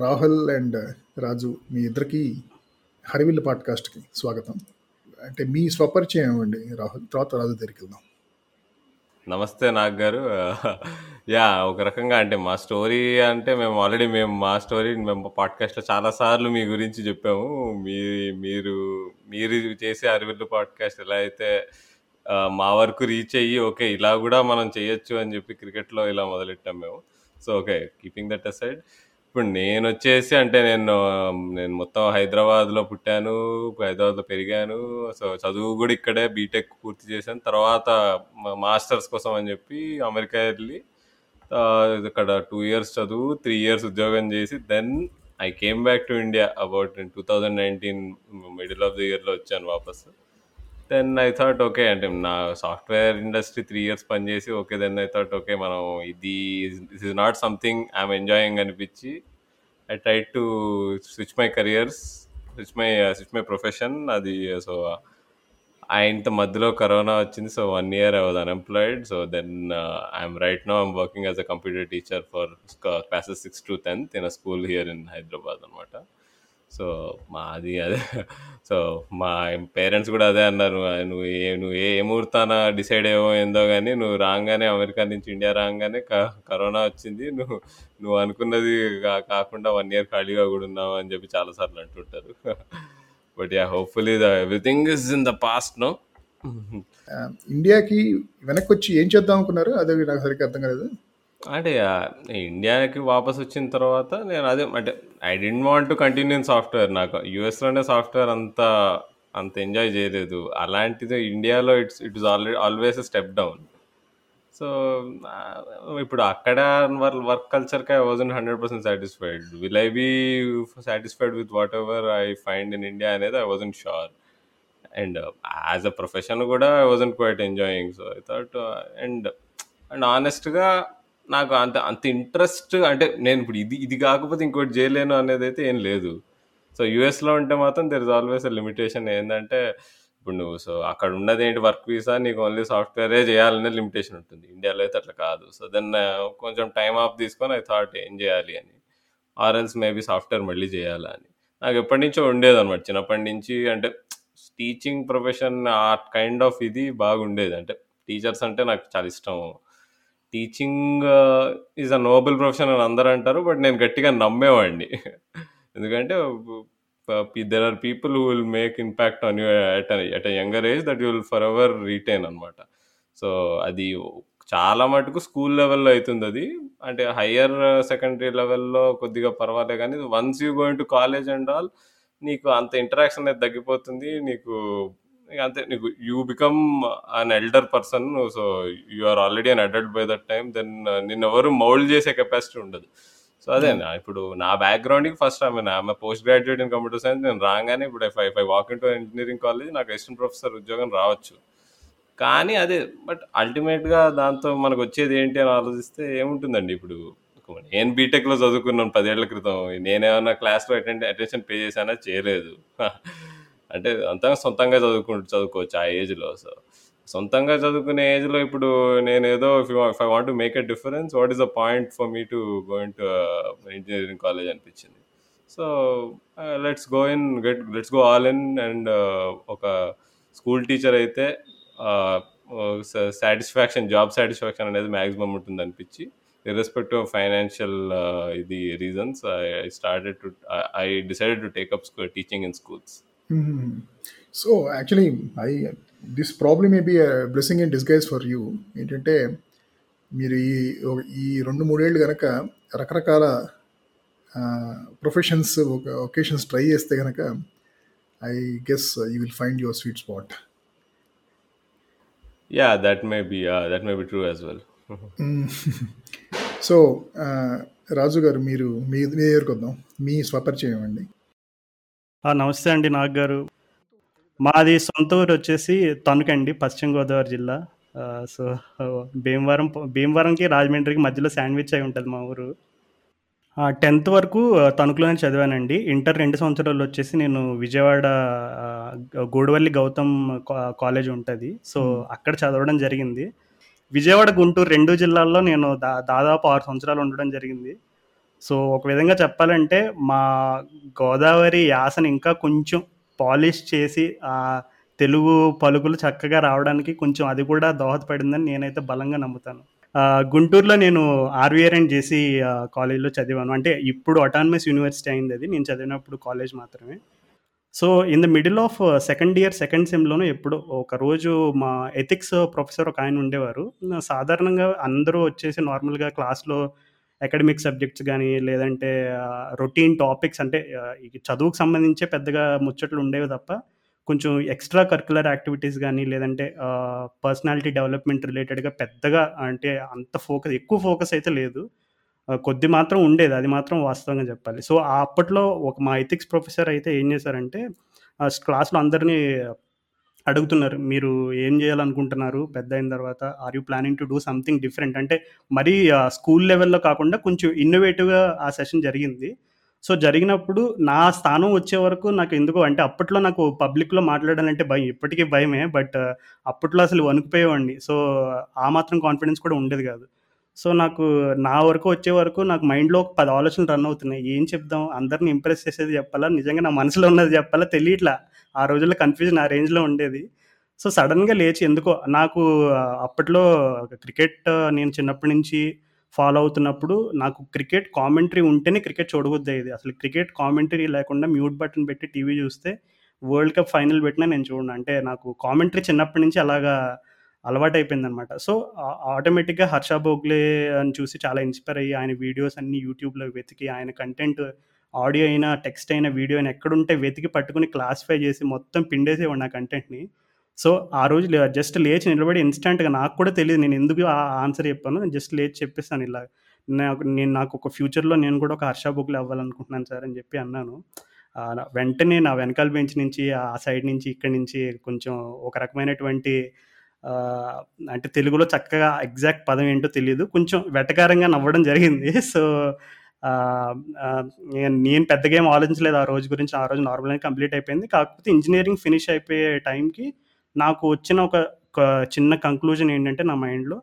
Rahul and Raju మీ ఇద్దరికి హరివిల్ పాడ్కాస్ట్కి స్వాగతం. అంటే మీ స్వపరిచయం అండి రాహుల్ తర్వాత రాజు దగ్గరికి వెళ్దాం. నమస్తే నాగ్ గారు. యా ఒక రకంగా అంటే మా స్టోరీ అంటే మేము ఆల్రెడీ మేము మా స్టోరీ మేము పాడ్కాస్ట్లో చాలా సార్లు మీ గురించి చెప్పాము. మీ మీరు మీరు చేసే అరవిల్లు పాడ్కాస్ట్ ఎలా అయితే మా వరకు రీచ్ అయ్యి ఓకే ఇలా కూడా మనం చేయొచ్చు అని చెప్పి క్రికెట్లో ఇలా మొదలెట్టాం మేము. So okay keeping that aside. ఇప్పుడు నేను వచ్చేసి అంటే నేను నేను మొత్తం హైదరాబాద్లో పుట్టాను హైదరాబాద్లో పెరిగాను. సో చదువు కూడా ఇక్కడే బీటెక్ పూర్తి చేశాను. తర్వాత మాస్టర్స్ కోసం అని చెప్పి అమెరికా వెళ్ళి ఇక్కడ టూ ఇయర్స్ చదువు త్రీ ఇయర్స్ ఉద్యోగం చేసి then I came back to India about two thousand nineteen middle of the ఇయర్లో వచ్చాను వాపస్. దెన్ ఐ థాట్ ఓకే అంటే నా సాఫ్ట్వేర్ ఇండస్ట్రీ త్రీ ఇయర్స్ పనిచేసి okay then I thought okay మనం ఇది this is not something I'm enjoying అనిపించి I try to switch my careers switch my switch my profession అది సో ఇంత మధ్యలో corona వచ్చింది. So one year I was unemployed so then I'm right now I'm working as a computer teacher for classes six to tenth in a school here in Hyderabad అనమాట so మాది అదే. So మా parents కూడా అదే అన్నారు. "ఆ, నువ్వు ఏ నువ్వు ఏ ఏ ముహూర్తాన డిసైడ్ అయ్యో ఏందో కానీ నువ్వు రాగానే అమెరికా నుంచి ఇండియా రాగానే క- కరోనా వచ్చింది. నువ్వు నువ్వు అనుకున్నది కా- కాకుండా వన్ ఇయర్ ఖాళీగా కూడా ఉన్నావు అని చెప్పి చాలాసార్లు అంటుంటారు. But yeah hopefully the everything is in the past no? ఆ, ఇండియాకి వెనక్కి వచ్చి ఏం చేద్దాం అనుకున్నారు? అదే నాకు సరిగ్గా అర్థం కాలేదు. అంటే ఇండియాకి వాపస్ వచ్చిన తర్వాత నేను అదే అంటే I didn't want to continue in software. నాకు యూఎస్లోనే సాఫ్ట్వేర్ అంత అంత ఎంజాయ్ చేయలేదు. అలాంటిది ఇండియాలో it's it is already always step down. So ఇప్పుడు అక్కడ work work కల్చర్కి I wasn't hundred percent satisfied. Will I be satisfied with whatever I find in India అనేది I wasn't sure. And as a profession కూడా I wasn't quite enjoying. So I thought and and ఆనెస్ట్గా నాకు అంత అంత interest అంటే నేను ఇప్పుడు ఇది ఇది కాకపోతే ఇంకోటి చేయలేను అనేది అయితే ఏం లేదు. సో యూఎస్లో ఉంటే మాత్రం దెర్ ఇస్ ఆల్వేస్ లిమిటేషన్ ఏంటంటే ఇప్పుడు నువ్వు సో అక్కడ ఉన్నది ఏంటి వర్క్ వీసా నీకు ఓన్లీ సాఫ్ట్వేరే చేయాలనే లిమిటేషన్ ఉంటుంది. ఇండియాలో అయితే అట్లా కాదు. సో దెన్ uh, కొంచెం టైం ఆఫ్ తీసుకొని ఐ థాట్ ఏం చేయాలి అని. ఆర్ఎల్స్ మేబీ సాఫ్ట్వేర్ మళ్ళీ చేయాలా అని. నాకు ఎప్పటి నుంచో ఉండేది అనమాట చిన్నప్పటి నుంచి అంటే టీచింగ్ ప్రొఫెషన్ ఆ కైండ్ ఆఫ్ ఇది బాగుండేది. అంటే టీచర్స్ అంటే నాకు చాలా ఇష్టం. Teaching is a noble profession అని అందరూ అంటారు బట్ నేను గట్టిగా నమ్మేవాడిని. ఎందుకంటే there are people who will make impact on you at at a younger age that you will forever retain అనమాట సో అది చాలా మటుకు స్కూల్ లెవెల్లో అవుతుంది అది. అంటే హయ్యర్ సెకండరీ లెవెల్లో కొద్దిగా పర్వాలే కానీ once you going to college and all నీకు అంత ఇంటరాక్షన్ అనేది తగ్గిపోతుంది నీకు అంతే. నీకు you become an elder person so you are already an adult by that time then నిన్ను ఎవరు మౌల్డ్ చేసే కెపాసిటీ ఉండదు. సో అదే నా ఇప్పుడు నా బ్యాక్గ్రౌండ్కి ఫస్ట్ ఐ మీన్ ఆమె post graduate in computer science నేను రాగానే ఇప్పుడు I five walk in to engineering college నాకు అసిస్టెంట్ ప్రొఫెసర్ ఉద్యోగం రావచ్చు. కానీ అదే బట్ అల్టిమేట్గా దాంతో మనకు వచ్చేది ఏంటి అని ఆలోచిస్తే ఏముంటుందండి ఇప్పుడు? నేను బీటెక్లో చదువుకున్నాను పదేళ్ళ క్రితం నేనేమన్నా క్లాస్లో అటెండ్ అటెన్షన్ పే చేశానా? చేయలేదు. అంటే అంతా సొంతంగా చదువుకుంటు చదువుకోవచ్చు ఆ ఏజ్లో సో. సొంతంగా చదువుకునే ఏజ్లో ఇప్పుడు నేను ఏదో if I want to make a difference what is the point for me to going to engineering college అనిపించింది. So let's go in get let's go all in and ఒక స్కూల్ టీచర్ అయితే satisfaction job satisfaction అనేది maximum ఉంటుంది అనిపించి ఇర్రెస్పెక్ట్ of financial ఇది reasons I started to I decided to take up teaching in schools so actually I this problem may be blessing in disguise for you ఏంటంటే మీరు ఈ ఈ రెండు మూడేళ్ళు కనుక రకరకాల ప్రొఫెషన్స్ ఒకేషన్స్ ట్రై చేస్తే కనుక I guess you will find your sweet spot yeah that may be that may be true as well so Raju garu మీరు మీ మీ దగ్గరకు వద్దాం. మీ స్వపరిచయం అండి. నమస్తే అండి నాగ్ గారు. మాది సొంత ఊరు వచ్చేసి తణుకండి పశ్చిమ గోదావరి జిల్లా. సో భీమవరం భీమవరంకి రాజమండ్రికి మధ్యలో శాండ్విచ్ అయి ఉంటుంది మా ఊరు. టెన్త్ వరకు తణుకులోనే చదివానండి. ఇంటర్ రెండు సంవత్సరాలు వచ్చేసి నేను విజయవాడ గూడవల్లి గౌతమ్ కాలేజ్ ఉంటుంది. సో అక్కడ చదవడం జరిగింది. విజయవాడ గుంటూరు రెండు జిల్లాల్లో నేను దా దాదాపు ఆరు సంవత్సరాలు ఉండడం జరిగింది. సో ఒక విధంగా చెప్పాలంటే మా గోదావరి యాసను ఇంకా కొంచెం పాలిష్ చేసి తెలుగు పలుకులు చక్కగా రావడానికి కొంచెం అది కూడా దోహదపడిందని నేనైతే బలంగా నమ్ముతాను. గుంటూరులో నేను ఆర్వీఆర్ అండ్ జేసీ కాలేజ్లో చదివాను. అంటే ఇప్పుడు అటానమస్ యూనివర్సిటీ అయింది అది. నేను చదివినప్పుడు కాలేజ్ మాత్రమే. So in the middle of second year second సెమ్లోనూ ఎప్పుడు ఒక రోజు మా ఎథిక్స్ ప్రొఫెసర్ ఒక ఆయన ఉండేవారు. సాధారణంగా అందరూ వచ్చేసి నార్మల్గా క్లాస్లో అకాడమిక్ సబ్జెక్ట్స్ కానీ లేదంటే రొటీన్ టాపిక్స్ అంటే చదువుకు సంబంధించే పెద్దగా ముచ్చట్లు ఉండేవి తప్ప కొంచెం ఎక్స్ట్రా కరికులర్ యాక్టివిటీస్ కానీ లేదంటే పర్సనాలిటీ డెవలప్మెంట్ రిలేటెడ్గా పెద్దగా అంటే అంత ఫోకస్ ఎక్కువ ఫోకస్ అయితే లేదు. కొద్ది మాత్రం ఉండేది అది మాత్రం వాస్తవంగా చెప్పాలి. సో అప్పట్లో ఒక మా ఎథిక్స్ ప్రొఫెసర్ అయితే ఏం చేశారంటే క్లాస్లో అందరినీ అడుగుతున్నారు మీరు ఏం చేయాలనుకుంటున్నారు పెద్ద అయిన తర్వాత are you planning to do something different అంటే మరీ స్కూల్ లెవెల్లో కాకుండా కొంచెం ఇన్నోవేటివ్గా ఆ సెషన్ జరిగింది. సో జరిగినప్పుడు నా స్థానం వచ్చే వరకు నాకు ఎందుకో అంటే అప్పట్లో నాకు పబ్లిక్లో మాట్లాడాలంటే భయం ఇప్పటికీ భయమే బట్ అప్పట్లో అసలు వణుకుపోయేవాడిని. సో ఆ మాత్రం కాన్ఫిడెన్స్ కూడా ఉండేది కాదు. సో నాకు నా వరకు వచ్చే వరకు నాకు మైండ్లో ఒక పది ఆలోచనలు రన్ అవుతున్నాయి. ఏం చెప్దాం? అందరిని ఇంప్రెస్ చేసేది చెప్పాలా? నిజంగా నా మనసులో ఉన్నది చెప్పాలా? తెలియట్లా. ఆ రోజుల్లో కన్ఫ్యూజన్ ఆ రేంజ్లో ఉండేది. సో సడన్గా లేచి ఎందుకో నాకు అప్పట్లో క్రికెట్ నేను చిన్నప్పటి నుంచి ఫాలో అవుతున్నప్పుడు నాకు క్రికెట్ కామెంటరీ ఉంటేనే క్రికెట్ చూడవద్దు అయ్యేది అసలు క్రికెట్ కామెంటరీ లేకుండా మ్యూట్ బటన్ పెట్టి టీవీ చూస్తే వరల్డ్ కప్ ఫైనల్ పెట్టినా నేను చూడండి అంటే నాకు కామెంటరీ చిన్నప్పటి నుంచి అలాగా అలవాటు అయిపోయింది అనమాట సో ఆటోమేటిక్గా హర్ష బోగ్లే అని చూసి చాలా ఇన్స్పైర్ అయ్యి ఆయన వీడియోస్ అన్ని యూట్యూబ్లో వెతికి ఆయన కంటెంట్ ఆడియో అయినా టెక్స్ట్ అయినా వీడియో అయినా ఎక్కడుంటే వెతికి పట్టుకుని క్లాసిఫై చేసి మొత్తం పిండేసేవాడు నా కంటెంట్ని. సో ఆ రోజు జస్ట్ లేచి నిలబడి ఇన్స్టెంట్గా నాకు కూడా తెలియదు నేను ఎందుకు ఆ ఆన్సర్ చెప్పాను జస్ట్ లేచి చెప్పేస్తాను ఇలా. నాకు నేను నాకు ఒక ఫ్యూచర్లో నేను కూడా ఒక హర్ష బుక్లు అవ్వాలనుకుంటున్నాను సార్ అని చెప్పి అన్నాను. వెంటనే నా వెనకాల బెంచ్ నుంచి ఆ సైడ్ నుంచి ఇక్కడి నుంచి కొంచెం ఒక రకమైనటువంటి అంటే తెలుగులో చక్కగా ఎగ్జాక్ట్ పదం ఏంటో తెలియదు కొంచెం వెటకారంగా నవ్వడం జరిగింది. సో నేను నేను పెద్దగా ఏం ఆలోచించలేదు ఆ రోజు గురించి. ఆ రోజు నార్మల్గా కంప్లీట్ అయిపోయింది. కాకపోతే ఇంజనీరింగ్ ఫినిష్ అయిపోయే టైంకి నాకు వచ్చిన ఒక ఒక చిన్న కంక్లూజన్ ఏంటంటే నా మైండ్లో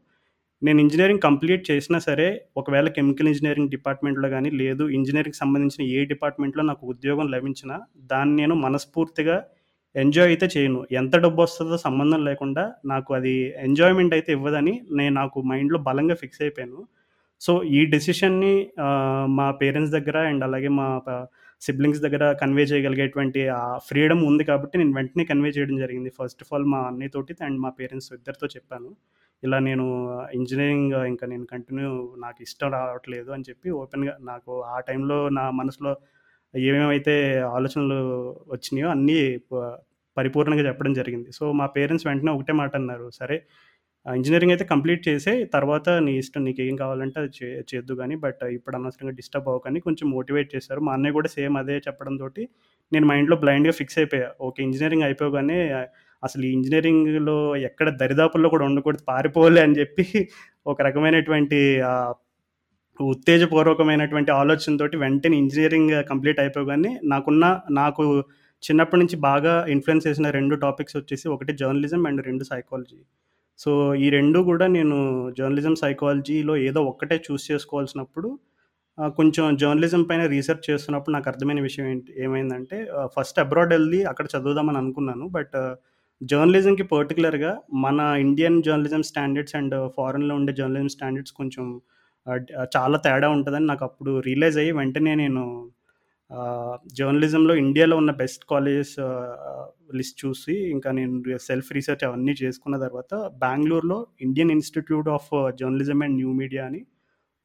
నేను ఇంజనీరింగ్ కంప్లీట్ చేసినా సరే ఒకవేళ కెమికల్ ఇంజనీరింగ్ డిపార్ట్మెంట్లో కానీ లేదు ఇంజనీరింగ్ సంబంధించిన ఏ డిపార్ట్మెంట్లో నాకు ఉద్యోగం లభించినా దాన్ని నేను మనస్ఫూర్తిగా ఎంజాయ్ అయితే చేయను. ఎంత డబ్బు వస్తుందో సంబంధం లేకుండా నాకు అది ఎంజాయ్మెంట్ అయితే ఇవ్వదని నేను నాకు మైండ్లో బలంగా ఫిక్స్ అయిపోయాను. సో ఈ డెసిషన్ని మా పేరెంట్స్ దగ్గర అండ్ అలాగే మా సిబ్లింగ్స్ దగ్గర కన్వే చేయగలిగేటువంటి ఆ ఫ్రీడమ్ ఉంది కాబట్టి నేను వెంటనే కన్వే చేయడం జరిగింది. ఫస్ట్ ఆఫ్ ఆల్ మా అన్నయ్యతోటి అండ్ మా పేరెంట్స్ ఇద్దరితో చెప్పాను. ఇలా నేను ఇంజనీరింగ్ ఇంకా నేను కంటిన్యూ నాకు ఇష్టం రావట్లేదు అని చెప్పి ఓపెన్గా నాకు ఆ టైంలో నా మనసులో ఏమేమైతే ఆలోచనలు వచ్చినాయో అన్నీ ప- పరిపూర్ణంగా చెప్పడం జరిగింది. సో మా పేరెంట్స్ వెంటనే ఒకటే మాట అన్నారు. సరే ఇంజనీరింగ్ అయితే కంప్లీట్ చేసే తర్వాత నీ ఇష్టం నీకు ఏం కావాలంటే అది చే చేద్దు కానీ బట్ ఇప్పుడు అనవసరంగా డిస్టర్బ్ అవ్వకని కొంచెం మోటివేట్ చేశారు మా అన్నయ్య కూడా సేమ్ అదే చెప్పడంతో నేను మైండ్లో బ్లైండ్గా ఫిక్స్ అయిపోయా. ఓకే ఇంజనీరింగ్ అయిపోగానే అసలు ఈ ఇంజనీరింగ్లో ఎక్కడ దరిదాపుల్లో కూడా ఉండకూడదు పారిపోలే అని చెప్పి ఒక రకమైనటువంటి ఉత్తేజపూర్వకమైనటువంటి ఆలోచనతోటి వెంటనే ఇంజనీరింగ్ కంప్లీట్ అయిపోగానే నాకున్న నాకు చిన్నప్పటి నుంచి బాగా ఇన్ఫ్లుయెన్స్ చేసిన రెండు టాపిక్స్ వచ్చేసి ఒకటి జర్నలిజం అండ్ రెండు సైకాలజీ సో ఈ రెండు కూడా నేను జర్నలిజం సైకాలజీలో ఏదో ఒక్కటే చూస్ చేసుకోవాల్సినప్పుడు కొంచెం జర్నలిజం పైన రీసెర్చ్ చేస్తున్నప్పుడు నాకు అర్థమైన విషయం ఏంటి ఏమైందంటే ఫస్ట్ అబ్రాడ్ వెళ్ళి అక్కడ చదువుదామని అనుకున్నాను. బట్ జర్నలిజంకి పర్టికులర్గా మన ఇండియన్ జర్నలిజం స్టాండర్డ్స్ అండ్ ఫారెన్లో ఉండే జర్నలిజం స్టాండర్డ్స్ కొంచెం చాలా తేడా ఉంటుందని నాకు అప్పుడు రియలైజ్ అయ్యి వెంటనే నేను జర్నలిజంలో ఇండియాలో ఉన్న బెస్ట్ కాలేజెస్ లిస్ట్ చూసి ఇంకా నేను సెల్ఫ్ రీసెర్చ్ అవన్నీ చేసుకున్న తర్వాత బెంగళూరులో Indian Institute of Journalism and New Media అని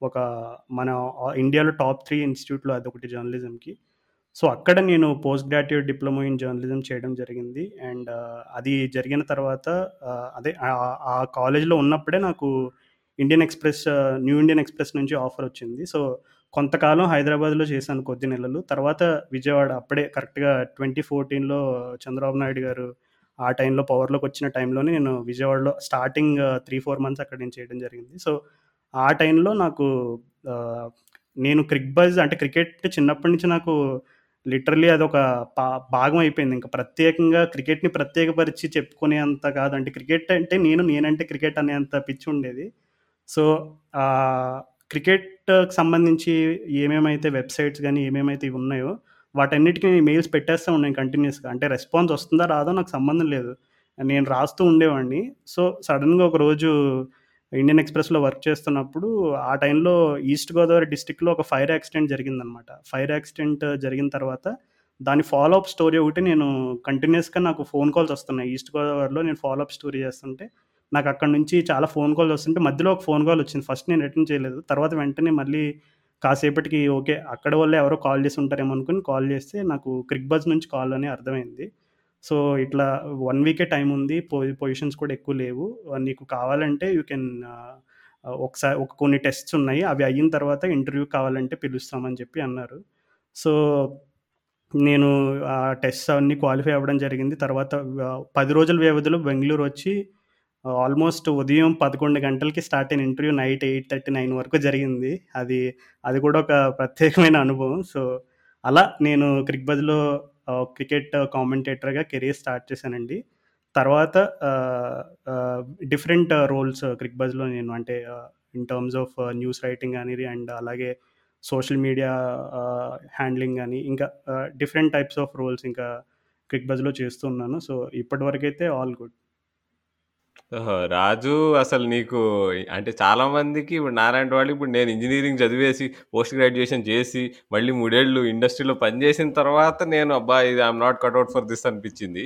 ఒక మన ఇండియాలో టాప్ త్రీ ఇన్స్టిట్యూట్లో అదొకటి జర్నలిజంకి. సో అక్కడ నేను post graduate diploma in journalism చేయడం జరిగింది. అండ్ అది జరిగిన తర్వాత అదే ఆ- ఆ కాలేజ్లో ఉన్నప్పుడే నాకు Indian Express New Indian Express నుంచి ఆఫర్ వచ్చింది. సో కొంతకాలం హైదరాబాద్లో చేశాను కొద్ది నెలలు. తర్వాత విజయవాడ అప్పుడే కరెక్ట్గా ట్వంటీ ఫోర్టీన్లో చంద్రబాబు నాయుడు గారు ఆ టైంలో పవర్లోకి వచ్చిన టైంలోనే నేను విజయవాడలో స్టార్టింగ్ త్రీ ఫోర్ మంత్స్ అక్కడ నేను చేయడం జరిగింది. సో ఆ టైంలో నాకు నేను క్రిక్ బజ్ అంటే క్రికెట్ చిన్నప్పటి నుంచి నాకు లిటరలీ అదొక పా భాగం అయిపోయింది. ఇంకా ప్రత్యేకంగా క్రికెట్ని ప్రత్యేకపరిచి చెప్పుకునే అంత కాదంటే క్రికెట్ అంటే నేను నేనంటే క్రికెట్ అనేంత పిచ్చి ఉండేది. సో క్రికెట్కి సంబంధించి ఏమేమైతే వెబ్సైట్స్ కానీ ఏమేమైతే ఉన్నాయో వాటన్నిటికీ మెయిల్స్ పెట్టేస్తూ ఉన్నాను కంటిన్యూస్గా. అంటే రెస్పాన్స్ వస్తుందా రాదో నాకు సంబంధం లేదు. నేను రాస్తూ ఉండేవాడిని. సో సడన్గా ఒక రోజు ఇండియన్ ఎక్స్ప్రెస్లో వర్క్ చేస్తున్నప్పుడు ఆ టైంలో ఈస్ట్ గోదావరి డిస్టిక్లో ఒక ఫైర్ యాక్సిడెంట్ జరిగిందనమాట ఫైర్ యాక్సిడెంట్ జరిగిన తర్వాత దాని ఫాలో అప్ స్టోరీ ఒకటి నేను కంటిన్యూస్గా నాకు ఫోన్ కాల్స్ వస్తున్నాయి. ఈస్ట్ గోదావరిలో నేను ఫాలో అప్ స్టోరీ చేస్తుంటే నాకు అక్కడ నుంచి చాలా ఫోన్ కాల్స్ వస్తుంటే మధ్యలో ఒక ఫోన్ కాల్ వచ్చింది. ఫస్ట్ నేను రిటర్న్ చేయలేదు. తర్వాత వెంటనే మళ్ళీ కాసేపటికి ఓకే అక్కడ వల్ల ఎవరో కాల్ చేసి ఉంటారేమో అనుకుని కాల్ చేస్తే నాకు క్రిక్ బజ్ నుంచి కాల్ అని అర్థమైంది. సో ఇట్లా వన్ వీకే టైం ఉంది. పొజిషన్స్ కూడా ఎక్కువ లేవు. Uh, నీకు కావాలంటే యూ కెన్ ఒకసారి ఒక కొన్ని టెస్ట్స్ ఉన్నాయి. అవి అయిన తర్వాత ఇంటర్వ్యూ కావాలంటే పిలుస్తామని చెప్పి అన్నారు. సో నేను ఆ టెస్ట్ అవన్నీ క్వాలిఫై అవ్వడం జరిగింది. తర్వాత uh, పది రోజుల వ్యవధిలో బెంగళూరు వచ్చి ఆల్మోస్ట్ ఉదయం పదకొండు గంటలకి స్టార్ట్ అయిన interview night eight thirty nine వరకు జరిగింది. అది అది కూడా ఒక ప్రత్యేకమైన అనుభవం. సో అలా నేను క్రిక్బజ్లో క్రికెట్ కామెంటేటర్గా కెరీర్ స్టార్ట్ చేశానండి. తర్వాత డిఫరెంట్ రోల్స్ క్రిక్బజ్లో నేను అంటే in terms of news writing అనేది అండ్ అలాగే సోషల్ మీడియా హ్యాండ్లింగ్ కానీ ఇంకా డిఫరెంట్ టైప్స్ ఆఫ్ రోల్స్ ఇంకా క్రిక్ బజ్లో చేస్తున్నాను సో ఇప్పటివరకైతే ఆల్ గుడ్. రాజు అసలు నీకు అంటే చాలా మందికి ఇప్పుడు నారాయణ వాళ్ళు ఇప్పుడు నేను ఇంజనీరింగ్ చదివేసి పోస్ట్ గ్రాడ్యుయేషన్ చేసి మళ్ళీ మూడేళ్ళు ఇండస్ట్రీలో పనిచేసిన తర్వాత నేను అబ్బా ఇది I'm not cut out for this అనిపించింది.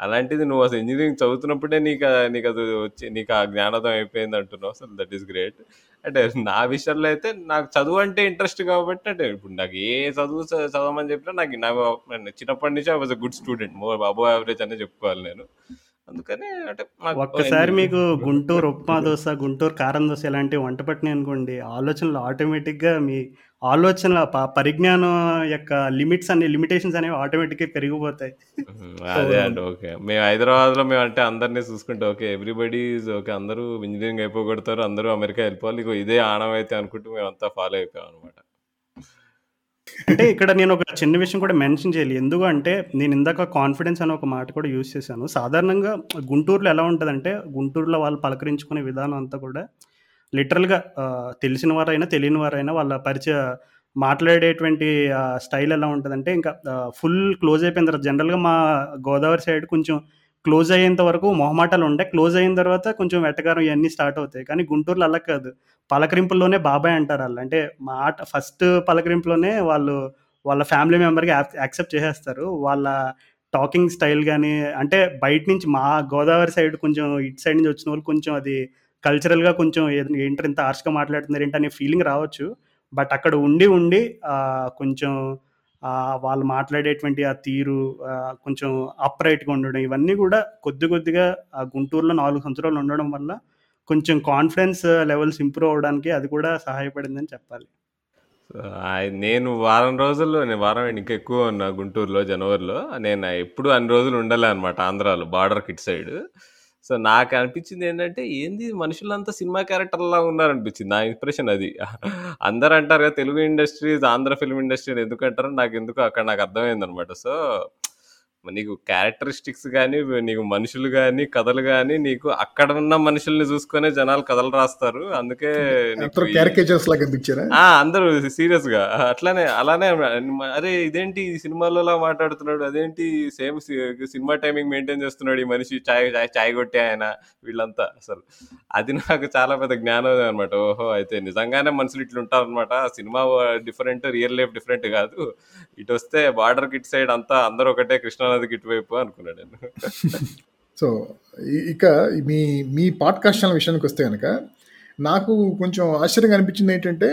అలాంటిది నువ్వు అసలు ఇంజనీరింగ్ చదువుతున్నప్పుడే నీకు నీకు అది వచ్చి నీకు ఆ జ్ఞానోదయం అయిపోయింది అంటున్నావు అసలు. దట్ ఈస్ గ్రేట్ అంటే నా విషయంలో అయితే నాకు చదువు అంటే ఇంట్రెస్ట్ కాబట్టి అంటే ఇప్పుడు నాకు ఏ చదువు చదవమని చెప్పినా నాకు నా చిన్నప్పటి నుంచి I was a good student more above average అనే చెప్పుకోవాలి నేను. అందుకని అంటే ఒక్కసారి మీకు గుంటూరు ఉప్మా దోశ గుంటూరు కారం దోశ ఇలాంటివి వంట పట్టినాయి అనుకోండి ఆలోచనలు ఆటోమేటిక్గా మీ ఆలోచనల పరిజ్ఞానం యొక్క లిమిట్స్ అనే లిమిటేషన్స్ అనేవి ఆటోమేటిక్గా పెరిగిపోతాయి. అదే అండి ఓకే. మేము హైదరాబాద్లో మేము అంటే అందరినీ చూసుకుంటే ఓకే ఎవ్రీబడి ఓకే అందరూ ఇంజనీరింగ్ అయిపోగొడతారు అందరూ అమెరికా వెళ్ళిపోవాలి ఇదే ఆనమైతే అనుకుంటూ మేము అంతా ఫాలో అయిపోయాం అనమాట అంటే ఇక్కడ నేను ఒక చిన్న విషయం కూడా మెన్షన్ చేయాలి. ఎందుకు అంటే నేను ఇందాక కాన్ఫిడెన్స్ అనే ఒక మాట కూడా యూజ్ చేశాను. సాధారణంగా గుంటూరులో ఎలా ఉంటుందంటే గుంటూరులో వాళ్ళు పలకరించుకునే విధానం అంతా కూడా లిటరల్గా తెలిసిన వారైనా తెలియని వారైనా వాళ్ళ పరిచయ మాట్లాడేటువంటి స్టైల్ ఎలా ఉంటుందంటే ఇంకా ఫుల్ క్లోజ్ అయిపోయిన తర్వాత జనరల్గా మా గోదావరి సైడ్ కొంచెం క్లోజ్ అయ్యేంత వరకు మొహమాటాలు ఉండే క్లోజ్ అయిన తర్వాత కొంచెం వెటకారం ఇవన్నీ స్టార్ట్ అవుతాయి. కానీ గుంటూరులో అలా కాదు. పలకరింపుల్లోనే బాబాయ్ అంటారు వాళ్ళు. అంటే మాట ఫస్ట్ పలకరింపులోనే వాళ్ళు వాళ్ళ ఫ్యామిలీ మెంబర్కి యాక్సెప్ట్ చేసేస్తారు. వాళ్ళ టాకింగ్ స్టైల్ కానీ అంటే బయట నుంచి మా గోదావరి సైడ్ కొంచెం ఇటు సైడ్ నుంచి వచ్చిన వాళ్ళు కొంచెం అది కల్చరల్గా కొంచెం ఏంటి ఇంత ఆర్ష్గా మాట్లాడుతున్నారు ఏంటి అనే ఫీలింగ్ రావచ్చు. బట్ అక్కడ ఉండి ఉండి కొంచెం వాళ్ళు మాట్లాడేటువంటి ఆ తీరు కొంచెం అప్రైట్గా ఉండడం ఇవన్నీ కూడా కొద్ది కొద్దిగా ఆ గుంటూరులో నాలుగు సంవత్సరాలు ఉండడం వల్ల కొంచెం కాన్ఫిడెన్స్ లెవెల్స్ ఇంప్రూవ్ అవడానికి అది కూడా సహాయపడిందని చెప్పాలి. నేను వారం రోజుల్లో నేను వారం ఇంకా ఎక్కువ ఉన్నా గుంటూరులో జనవరిలో నేను ఎప్పుడు అన్ని రోజులు ఉండాలి అనమాట ఆంధ్రాలో బార్డర్ కిట్ సైడ్ సో నాకు అనిపించింది ఏంటంటే ఏంది మనుషులంతా సినిమా క్యారెక్టర్లా ఉన్నారనిపించింది నా ఇంప్రెషన్ అది. అందరు అంటారు కదా Telugu industries Andhra film industry ఎందుకు అంటారో నాకు ఎందుకు అక్కడ నాకు అర్థమైంది అనమాట సో నీకు క్యారెక్టరిస్టిక్స్ కానీ నీకు మనుషులు కానీ కథలు కానీ నీకు అక్కడ ఉన్న మనుషుల్ని చూసుకునే జనాలు కథలు రాస్తారు. అందుకే అందరూ సీరియస్గా. అట్లానే అలానే అరే ఇదేంటి సినిమాలో మాట్లాడుతున్నాడు? అదేంటి సేమ్ సినిమా టైమింగ్ మెయింటైన్ చేస్తున్నాడు ఈ మనిషి? చాయ్ చాయ్ కొట్టే ఆయన వీళ్ళంతా అసలు. అది నాకు చాలా పెద్ద జ్ఞానం అనమాట ఓహో అయితే నిజంగానే మనుషులు ఇట్లా ఉంటారు అనమాట cinema different real life different కాదు. ఇటు వస్తే బార్డర్ కిట్ సైడ్ అంతా అందరూ ఒకటే కృష్ణానదికి ఇటువైపు అనుకున్నాడు సో ఇక మీ మీ పాడ్కాస్ట్ ఛానల్ విషయానికి వస్తే కనుక నాకు కొంచెం ఆశ్చర్యంగా అనిపించింది ఏంటంటే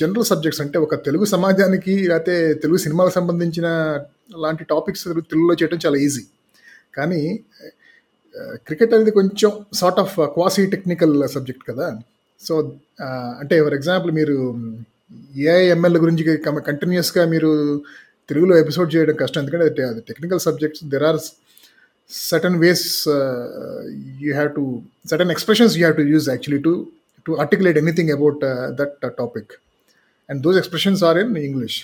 జనరల్ సబ్జెక్ట్స్ అంటే ఒక తెలుగు సమాజానికి లేకపోతే తెలుగు సినిమాలకు సంబంధించిన లాంటి టాపిక్స్ తెలుగులో చేయడం చాలా ఈజీ. కానీ క్రికెట్ అనేది కొంచెం sort of quasi technical subject కదా. సో అంటే ఫర్ ఎగ్జాంపుల్ మీరు ఏఐఎంఎల్ గురించి కంటిన్యూస్గా మీరు తెలుగులో ఎపిసోడ్ చేయడం కష్టం. ఎందుకంటే అది technical subjects there are certain ways you have to certain expressions you have to use actually to to articulate anything about that topic and those expressions are in English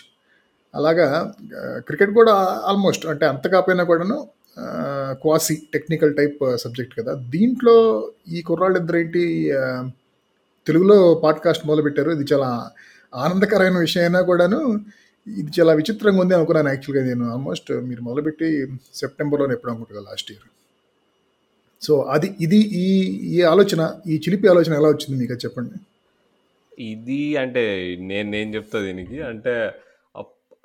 అలాగా uh, cricket కూడా almost అంటే అంత కాకపోయినా కూడాను quasi technical type subject కదా. దీంట్లో ఈ కుర్రాళ్ళు ఇద్దరు ఏంటి uh, తెలుగులో పాడ్కాస్ట్ మొదలుపెట్టారు. ఇది చాలా ఆనందకరమైన విషయం అయినా కూడాను ఇది చాలా విచిత్రంగా ఉంది అనుకున్నాను యాక్చువల్గా నేను ఆల్మోస్ట్ మీరు మొదలుపెట్టి సెప్టెంబర్లోనే ఎప్పుడు అనుకుంటుగా లాస్ట్ ఇయర్. సో అది ఇది ఈ ఈ ఆలోచన ఈ చిలిపి ఆలోచన ఎలా వచ్చింది మీకు చెప్పండి. ఇది అంటే నేను నేను చెప్తా దీనికి. అంటే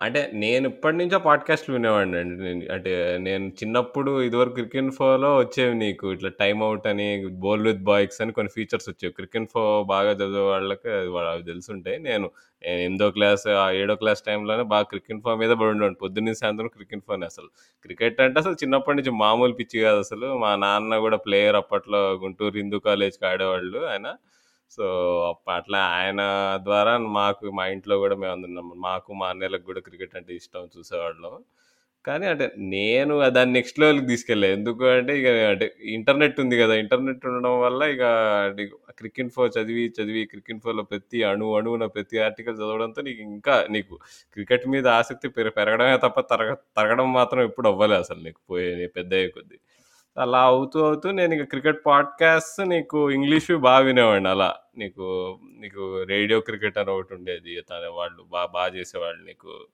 అంటే నేను ఇప్పటి నుంచో పాడ్కాస్ట్లు వినేవాడిని అండి. నేను అంటే నేను చిన్నప్పుడు ఇదివరకు క్రికెట్ ఫోలో వచ్చేవి నీకు ఇట్లా టైమ్ అవుట్ అని బోల్ విత్ బాయ్స్ అని కొన్ని ఫీచర్స్ వచ్చేవి. క్రికెట్ ఫో బాగా చదివే వాళ్ళకి అవి తెలుసుంటాయి. నేను నేను ఎనిమిదో క్లాస్ ఆ ఏడో క్లాస్ టైంలోనే బాగా క్రికెట్ ఫో మీద పడి ఉండేవాడిని. పొద్దున్న సాయంత్రం క్రికెట్ ఫోన్ అసలు. క్రికెట్ అంటే అసలు చిన్నప్పటి నుంచి మామూలు పిచ్చి కాదు అసలు. మా నాన్న కూడా ప్లేయర్ అప్పట్లో గుంటూరు హిందూ కాలేజ్కి ఆడేవాళ్ళు. ఆయన సో అట్లా ఆయన ద్వారా మాకు మా ఇంట్లో కూడా మేము అందున్నాం మాకు మా అన్నయ్యలకు కూడా క్రికెట్ అంటే ఇష్టం చూసేవాళ్ళం. కానీ అంటే నేను దాన్ని నెక్స్ట్ లెవెల్కి తీసుకెళ్ళా. ఎందుకు అంటే ఇక అంటే ఇంటర్నెట్ ఉంది కదా! ఇంటర్నెట్ ఉండడం వల్ల ఇక క్రికెట్ ఫో చదివి చదివి క్రికెట్ ఫోలో ప్రతి అణు అణువున ప్రతి ఆర్టికల్ చదవడంతో నీకు ఇంకా నీకు క్రికెట్ మీద ఆసక్తి పెరగడమే తప్ప తరగ తరగడం మాత్రం ఎప్పుడు అవ్వలేదు అసలు నీకు పోయే పెద్ద అయ్యే కొద్దీ. అలా అవుతూ అవుతూ నేను ఇక క్రికెట్ పాడ్కాస్ట్ నీకు ఇంగ్లీష్ బాగా వినేవాడిని. అలా నీకు నీకు రేడియో క్రికెట్ అని ఒకటి ఉండేది. తన వాళ్ళు బాగా బాగా చేసేవాళ్ళు నీకు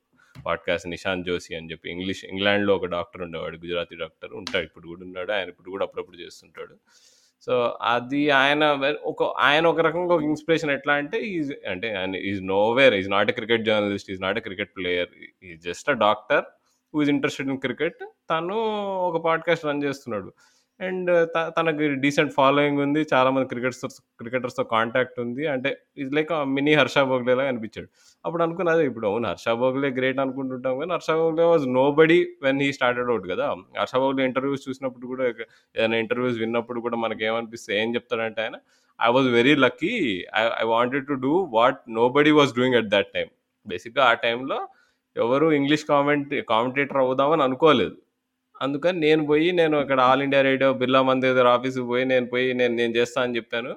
పాడ్కాస్ట్ నిశాంత్ జోషి అని చెప్పి ఇంగ్లీష్ ఇంగ్లాండ్లో ఒక డాక్టర్ ఉండేవాడు గుజరాతీ డాక్టర్. ఉంటాడు ఇప్పుడు కూడా ఉన్నాడు. ఆయన ఇప్పుడు కూడా అప్పుడప్పుడు చేస్తుంటాడు. సో అది ఆయన ఒక ఆయన ఒక రకంగా ఒక ఇన్స్పిరేషన్ ఎట్లా అంటే ఈజ్ అంటే is nowhere is not a cricket journalist is not a cricket player. Is just a doctor. Who is interested in cricket తను ఒక పాడ్కాస్ట్ రన్ చేస్తున్నాడు. అండ్ uh, తనకి డీసెంట్ ఫాలోయింగ్ ఉంది. చాలామంది క్రికెటర్స్ క్రికెటర్స్తో కాంటాక్ట్ ఉంది. అంటే ఇది లైక్ మినీ హర్ష బోగ్లేలా లాగా అనిపించాడు. అప్పుడు అనుకున్నది ఇప్పుడు అవును హర్ష బోగ్లే గ్రేట్ అనుకుంటుంటాం కానీ Harsha Bhogle was nobody when he started out కదా. హర్ష బోగ్లే ఇంటర్వ్యూస్ చూసినప్పుడు కూడా ఏదైనా ఇంటర్వ్యూస్ విన్నప్పుడు కూడా మనకి ఏమనిపిస్తే ఏం చెప్తాడంటే ఆయన I was very lucky I I wanted to do what nobody was doing at that time బేసిక్గా ఆ టైంలో ఎవరు ఇంగ్లీష్ కామెంట్ కామెంటేటర్ అవుదామని అనుకోలేదు. అందుకని నేను పోయి నేను ఇక్కడ all India radio Birla Mandir ఆఫీస్కి పోయి నేను పోయి నేను నేను చేస్తా అని చెప్పాను.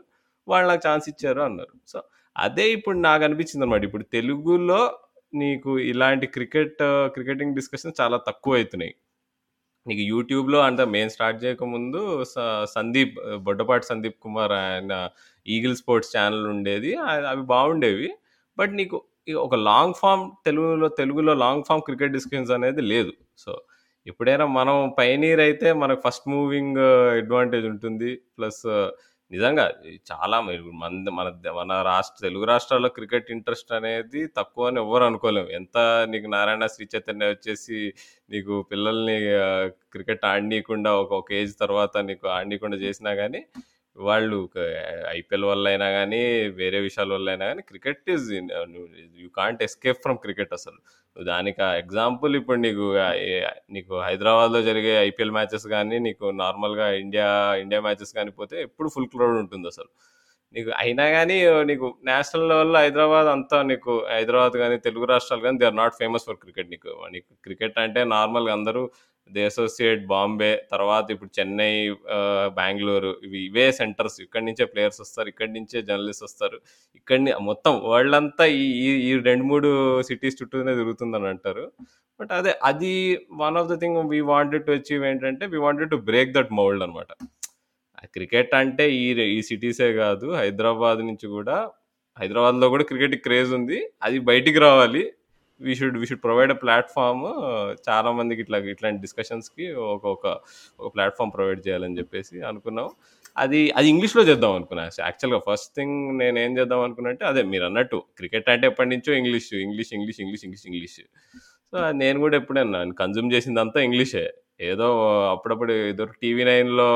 వాళ్ళు నాకు ఛాన్స్ ఇచ్చారు అన్నారు. సో అదే ఇప్పుడు నాకు అనిపించింది అనమాట ఇప్పుడు తెలుగులో నీకు ఇలాంటి క్రికెట్ క్రికెటింగ్ డిస్కషన్ చాలా తక్కువ అవుతున్నాయి. నీకు యూట్యూబ్లో అంటే మేము స్టార్ట్ చేయకముందు స- సందీప్ బొడ్డపాటి సందీప్ కుమార్ ఆయన ఈగిల్ స్పోర్ట్స్ ఛానల్ ఉండేది. అవి బాగుండేవి. బట్ నీకు ఒక లాంగ్ ఫామ్ తెలుగులో తెలుగులో లాంగ్ ఫామ్ క్రికెట్ డిస్కషన్స్ అనేది లేదు. సో ఎప్పుడైనా మనం పైనీర్ అయితే మనకు ఫస్ట్ మూవింగ్ అడ్వాంటేజ్ ఉంటుంది. ప్లస్ నిజంగా చాలా మన మన మన రాష్ట్ర తెలుగు రాష్ట్రాల్లో క్రికెట్ ఇంట్రెస్ట్ అనేది తక్కువ అని ఎవరు అనుకోలేము ఎంత నీకు నారాయణ శ్రీ చైతన్య వచ్చేసి నీకు పిల్లల్ని క్రికెట్ ఆడనీయకుండా ఒక ఒక ఏజ్ తర్వాత నీకు ఆడనీయకుండా చేసినా కానీ వాళ్ళు ఐపీఎల్ వల్ల అయినా కానీ వేరే విషయాల వల్ల అయినా కానీ cricket is you can't escape from cricket అసలు. దానికి ఎగ్జాంపుల్ ఇప్పుడు నీకు నీకు హైదరాబాద్లో జరిగే ఐపీఎల్ మ్యాచెస్ కానీ నీకు నార్మల్గా ఇండియా ఇండియా మ్యాచెస్ కానీ పోతే ఎప్పుడు ఫుల్ క్రౌడ్ ఉంటుంది అసలు. నీకు అయినా కానీ నీకు నేషనల్ లెవెల్లో హైదరాబాద్ అంతా నీకు హైదరాబాద్ కానీ తెలుగు రాష్ట్రాలు కానీ they are not famous for cricket నీకు. నీకు క్రికెట్ అంటే నార్మల్గా అందరూ దే అసోసియేట్ బాంబే తర్వాత ఇప్పుడు చెన్నై బెంగళూరు ఇవి ఇవే సెంటర్స్. ఇక్కడి నుంచే ప్లేయర్స్ వస్తారు ఇక్కడి నుంచే జర్నలిస్ట్ వస్తారు. ఇక్కడి మొత్తం వరల్డ్ అంతా ఈ ఈ- ఈ రెండు మూడు సిటీస్ చుట్టూనే తిరుగుతుందని అంటారు. బట్ అదే అది one of the thing we wanted to achieve ఏంటంటే we wanted to break that mould అనమాట క్రికెట్ అంటే ఈ ఈ సిటీసే కాదు హైదరాబాద్ నుంచి కూడా హైదరాబాద్లో కూడా క్రికెట్ క్రేజ్ ఉంది. అది బయటికి రావాలి. We should we should provide a platform చాలా మందికి ఇట్లా ఇట్లాంటి డిస్కషన్స్కి ఒక ఒక ఒక ప్లాట్ఫామ్ ప్రొవైడ్ చేయాలని చెప్పేసి అనుకున్నాం. అది అది ఇంగ్లీష్లో చేద్దాం అనుకున్నా. యాక్చువల్గా ఫస్ట్ థింగ్ నేను ఏం చేద్దాం అనుకున్నా అంటే అదే మీరు అన్నట్టు క్రికెట్ అంటే ఎప్పటి నుంచో English English English English English English so నేను కూడా ఎప్పుడైనా కన్జ్యూమ్ చేసిందంతా ఇంగ్లీషే ఏదో అప్పుడప్పుడు ఏదో టీవీ నైన్లో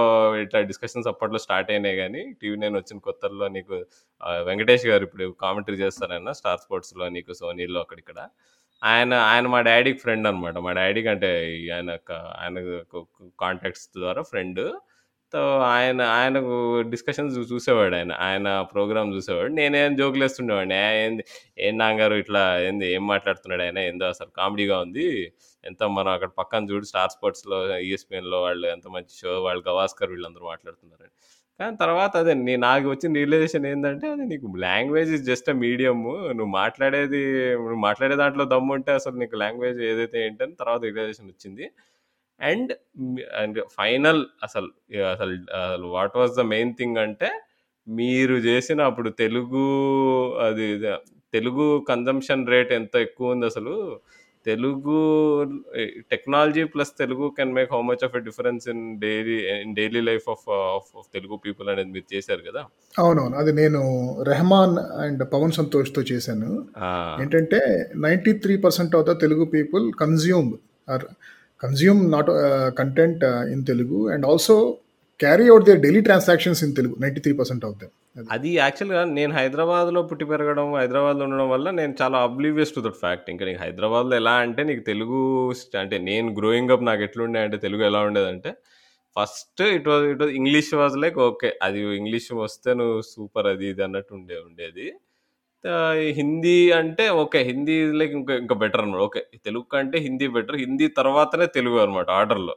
ఇట్లా డిస్కషన్స్ అప్పట్లో స్టార్ట్ అయినాయి కానీ టీవీ నైన్ వచ్చిన కొత్తల్లో నీకు వెంకటేష్ గారు ఇప్పుడు కామెంటరీ చేస్తారన్న స్టార్ స్పోర్ట్స్లో నీకు సోనీలో అక్కడిక్కడ. ఆయన ఆయన మా డాడీకి ఫ్రెండ్ అనమాట మా డాడీకి అంటే ఆయన ఆయన కాంటాక్ట్స్ ద్వారా ఫ్రెండ్. సో ఆయన ఆయనకు డిస్కషన్స్ చూసేవాడు ఆయన ఆయన ప్రోగ్రామ్ చూసేవాడు. నేనేం జోకులు వేస్తుండేవాడిని. ఏంది ఏం నాంగారు ఇట్లా ఏంది ఏం మాట్లాడుతున్నాడు ఆయన ఏందో అసలు కామెడీగా ఉంది. ఎంత మనం అక్కడ పక్కన చూడు స్టార్ స్పోర్ట్స్లో ఈఎస్పిఎన్లో వాళ్ళు ఎంత మంచి షో వాళ్ళు గవాస్కర్ వీళ్ళందరూ మాట్లాడుతున్నారు. కానీ తర్వాత అదే నీ నాకు వచ్చిన రియలైజేషన్ ఏంటంటే అది నీకు language is just a medium. నువ్వు మాట్లాడేది నువ్వు మాట్లాడే దాంట్లో దమ్ము ఉంటే అసలు నీకు లాంగ్వేజ్ ఏదైతే ఏంటని తర్వాత రియలైజేషన్ వచ్చింది. అండ్ అండ్ ఫైనల్ అసలు అసలు అసలు what was the main thing అంటే మీరు చేసిన అప్పుడు తెలుగు అది తెలుగు కన్జంప్షన్ రేట్ ఎంత ఎక్కువ ఉంది అసలు? Telugu technology plus Telugu can make how much of a difference in daily in daily life of of Telugu people అనేది మీరు చేశారు కదా? అవునవును. అది నేను రెహమాన్ అండ్ పవన్ సంతోష్తో చేశాను. ఏంటంటే ninety three percent of the Telugu people consume are consume not content in Telugu. And also carry out their daily transactions in Telugu ninety three percent అవుతాయి అది యాక్చువల్గా నేను హైదరాబాద్లో పుట్టి పెరగడం హైదరాబాద్లో ఉండడం వల్ల నేను చాలా అబ్లీవియస్ టు దట్ ఫ్యాక్ట్ ఇంకా నీకు హైదరాబాద్లో ఎలా అంటే నీకు తెలుగు అంటే నేను గ్రోయింగ్ అప్ నాకు ఎట్లుండే అంటే తెలుగు ఎలా ఉండేదంటే first it was it was English was like okay అది ఇంగ్లీష్ వస్తే నువ్వు సూపర్ అది ఇది అన్నట్టు ఉండే ఉండేది. హిందీ అంటే ఓకే హిందీ లైక్ ఇంకా ఇంకా బెటర్ అనమాట ఓకే తెలుగు కంటే హిందీ బెటర్ హిందీ తర్వాతనే తెలుగు అనమాట ఆర్డర్లో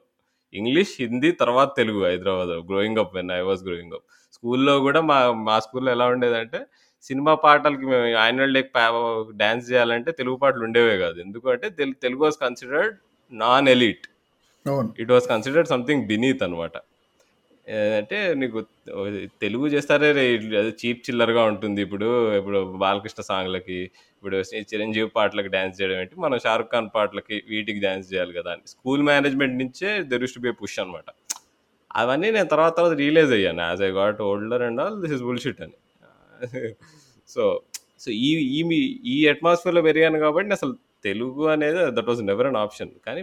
ఇంగ్లీష్ హిందీ తర్వాత Telugu Hyderabad. Growing up when I was growing up స్కూల్లో కూడా మా మా స్కూల్లో ఎలా ఉండేదంటే సినిమా పాటలకి మేము యాన్యువల్ డే డ్యాన్స్ చేయాలంటే తెలుగు పాటలు ఉండేవే కాదు. ఎందుకంటే తెలు- Telugu was considered non elite it was considered something beneath అనమాట అంటే నీకు తెలుగు చేస్తారే రే అది చీప్ చిల్లరగా ఉంటుంది ఇప్పుడు ఇప్పుడు బాలకృష్ణ సాంగ్లకి. ఇప్పుడు చిరంజీవి పాటలకు డ్యాన్స్ చేయడం ఏంటి? మనం షారుఖ్ ఖాన్ పాటలకి వీటికి డ్యాన్స్ చేయాలి కదా అని. స్కూల్ మేనేజ్మెంట్ నుంచే దెర్ బే బి పుష్ అనమాట అవన్నీ నేను తర్వాత తర్వాత రియలైజ్ అయ్యాను. As I got older and all this is bullshit అని. సో సో ఈ ఈ మీ- ఈ అట్మాస్ఫియర్లో పెరిగాను కాబట్టి అసలు తెలుగు అనేది that was never an option కానీ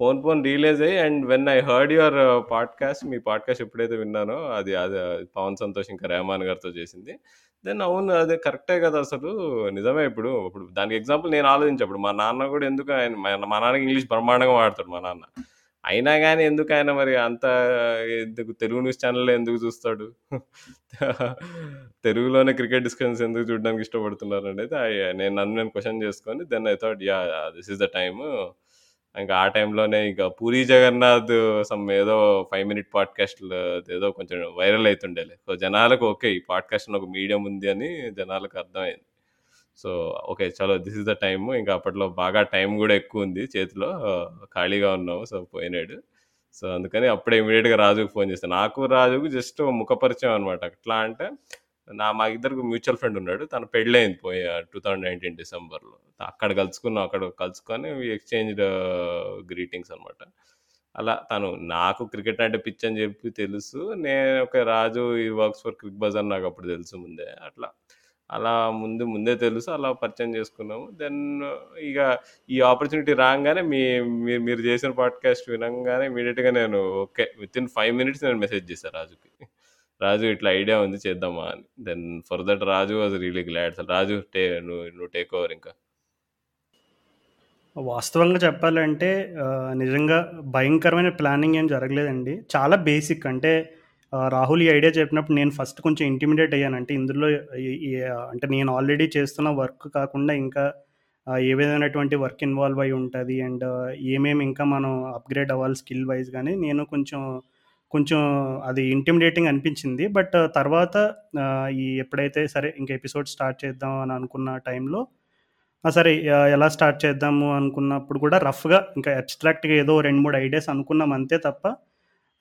పోన్ పోన్ రిలీజ్ అయ్యి and when I heard your podcast me podcast ఎప్పుడైతే విన్నానో అది అది పవన్ సంతోష్ ఇంకా రెహమాన్ గారితో చేసింది. దెన్ అవును అదే కరెక్టే కదా అసలు. నిజమే ఇప్పుడు ఇప్పుడు దానికి ఎగ్జాంపుల్ నేను ఆలోచించప్పుడు మా నాన్న కూడా ఎందుకు ఆయన మా- నాన్నకి ఇంగ్లీష్ బ్రహ్మాండంగా వాడతాడు మా నాన్న. అయినా కానీ ఎందుకు ఆయన మరి అంత ఎందుకు తెలుగు న్యూస్ ఛానల్లో ఎందుకు చూస్తాడు? తెలుగులోనే క్రికెట్ డిస్కషన్స్ ఎందుకు చూడడానికి ఇష్టపడుతున్నారు అనేది నేను నన్ను నేను క్వశ్చన్ చేసుకొని then I thought yeah this is the time ఇంకా ఆ టైంలోనే ఇంకా పూరి జగన్నాథ్ సమ్ ఏదో ఫైవ్ మినిట్ పాడ్కాస్ట్ ఏదో కొంచెం వైరల్ అవుతుండేలే సో జనాలకు ఓకే ఈ పాడ్కాస్ట్ ఒక మీడియం ఉంది అని జనాలకు అర్థమైంది. సో ఓకే చలో దిస్ ఇస్ ద టైమ్ ఇంకా అప్పట్లో బాగా టైం కూడా ఎక్కువ ఉంది చేతిలో. ఖాళీగా ఉన్నాము సో పోయినాడు. సో అందుకని అప్పుడే ఇమీడియట్గా రాజుకు ఫోన్ చేస్తాను నాకు రాజుకు జస్ట్ ముఖపరిచయం అనమాట ఎట్లా అంటే నా మా ఇద్దరికి మ్యూచువల్ ఫ్రెండ్ ఉన్నాడు. తన పెళ్ళైంది పోయి టూ థౌజండ్ నైన్టీన్ డిసెంబర్లో. అక్కడ కలుసుకున్నాం. అక్కడ కలుసుకొని ఎక్స్చేంజ్ గ్రీటింగ్స్ అనమాట అలా తను నాకు క్రికెట్ అంటే పిచ్ అని చెప్పి తెలుసు. నేను ఒక రాజు ఈ వర్క్స్ ఫర్ క్రిక్ బజ్ అని నాకు అప్పుడు తెలుసు ముందే. అట్లా. అలా ముందు ముందే తెలుసు. అలా పరిచయం చేసుకున్నాము. దెన్ ఇక ఈ ఆపర్చునిటీ రాగానే మీ మీరు మీరు చేసిన పాడ్కాస్ట్ వినంగానే ఇమీడియట్గా నేను okay. With in five minutes నేను మెసేజ్ చేశాను రాజుకి. రాజు ఇట్లా ఐడియా ఉంది చేద్దామా అని. Then for that Raju was really glad Raju టే నువ్వు నువ్వు టేక్ ఓవర్ ఇంకా. వాస్తవంగా చెప్పాలంటే నిజంగా భయంకరమైన ప్లానింగ్ ఏం జరగలేదండి. చాలా బేసిక్ అంటే రాహుల్ ఈ ఐడియా చెప్పినప్పుడు నేను ఫస్ట్ కొంచెం ఇంటిమిడేట్ అయ్యాను అంటే ఇందులో అంటే నేను ఆల్రెడీ చేస్తున్న వర్క్ కాకుండా ఇంకా ఏ విధమైనటువంటి వర్క్ ఇన్వాల్వ్ అయి ఉంటుంది అండ్ ఏమేమి ఇంకా మనం అప్గ్రేడ్ అవ్వాలి స్కిల్ వైజ్ కానీ నేను కొంచెం కొంచెం అది ఇంటిమిడేటింగ్ అనిపించింది. బట్ తర్వాత ఈ ఎప్పుడైతే సరే ఇంకా ఎపిసోడ్ స్టార్ట్ చేద్దాం అని అనుకున్న టైంలో సరే ఎలా స్టార్ట్ చేద్దాము అనుకున్నప్పుడు కూడా రఫ్గా ఇంకా అబ్స్ట్రాక్ట్గా ఏదో రెండు మూడు ఐడియాస్ అనుకున్నాం అంతే తప్ప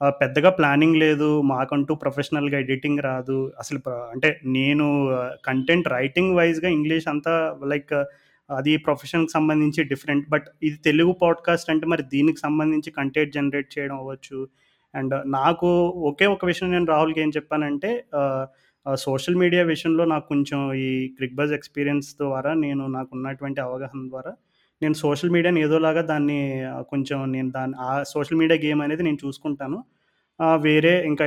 పెద్దగా ప్లానింగ్ లేదు మాకంటూ ప్రొఫెషనల్గా ఎడిటింగ్ రాదు. అసలు ప్ర- అంటే నేను కంటెంట్ రైటింగ్ వైజ్గా ఇంగ్లీష్ అంతా లైక్ అది ప్రొఫెషన్కి సంబంధించి డిఫరెంట్ బట్ ఇది తెలుగు పాడ్కాస్ట్ అంటే మరి దీనికి సంబంధించి కంటెంట్ జనరేట్ చేయడం అవ్వచ్చు అండ్ నాకు ఒకే ఒక విషయం నేను రాహుల్కి ఏం చెప్పానంటే సోషల్ మీడియా విషయంలో నాకు కొంచెం ఈ క్రిక్ బజ్ ఎక్స్పీరియన్స్ ద్వారా నేను నాకు ఉన్నటువంటి అవగాహన ద్వారా నేను సోషల్ మీడియాని ఏదోలాగా దాన్ని కొంచెం నేను దాన్ని ఆ సోషల్ మీడియా గేమ్ అనేది నేను చూసుకుంటాను. వేరే ఇంకా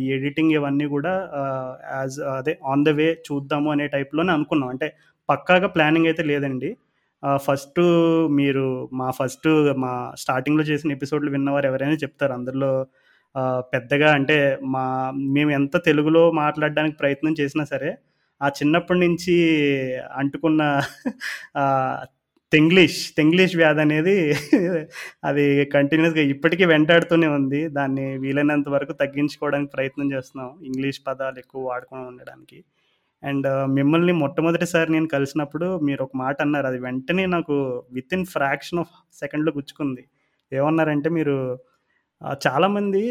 ఈ ఎడిటింగ్ ఇవన్నీ కూడా యాజ్ అదే ఆన్ ద వే చూద్దాము అనే టైప్లోనే అనుకున్నాం. అంటే పక్కాగా ప్లానింగ్ అయితే లేదండి. ఫస్ట్ మీరు మా ఫస్ట్ మా స్టార్టింగ్లో చేసిన ఎపిసోడ్లు విన్నవారు ఎవరైనా చెప్తారు. అందులో పెద్దగా అంటే మా మేము ఎంత తెలుగులో మాట్లాడడానికి ప్రయత్నం చేసినా సరే ఆ చిన్నప్పటి నుంచి అంటుకున్న తెంగ్లీష్ తెంగ్లీష్ వ్యాధి అనేది అది కంటిన్యూస్గా ఇప్పటికీ వెంటాడుతూనే ఉంది. దాన్ని వీలైనంత వరకు తగ్గించుకోవడానికి ప్రయత్నం చేస్తున్నాం ఇంగ్లీష్ పదాలు ఎక్కువ వాడకుండా ఉండడానికి. అండ్ మిమ్మల్ని మొట్టమొదటిసారి నేను కలిసినప్పుడు మీరు ఒక మాట అన్నారు అది వెంటనే నాకు విత్ ఇన్ ఫ్రాక్షన్ ఆఫ్ సెకండ్లో గుచ్చుకుంది. ఏమన్నారంటే మీరు చాలామంది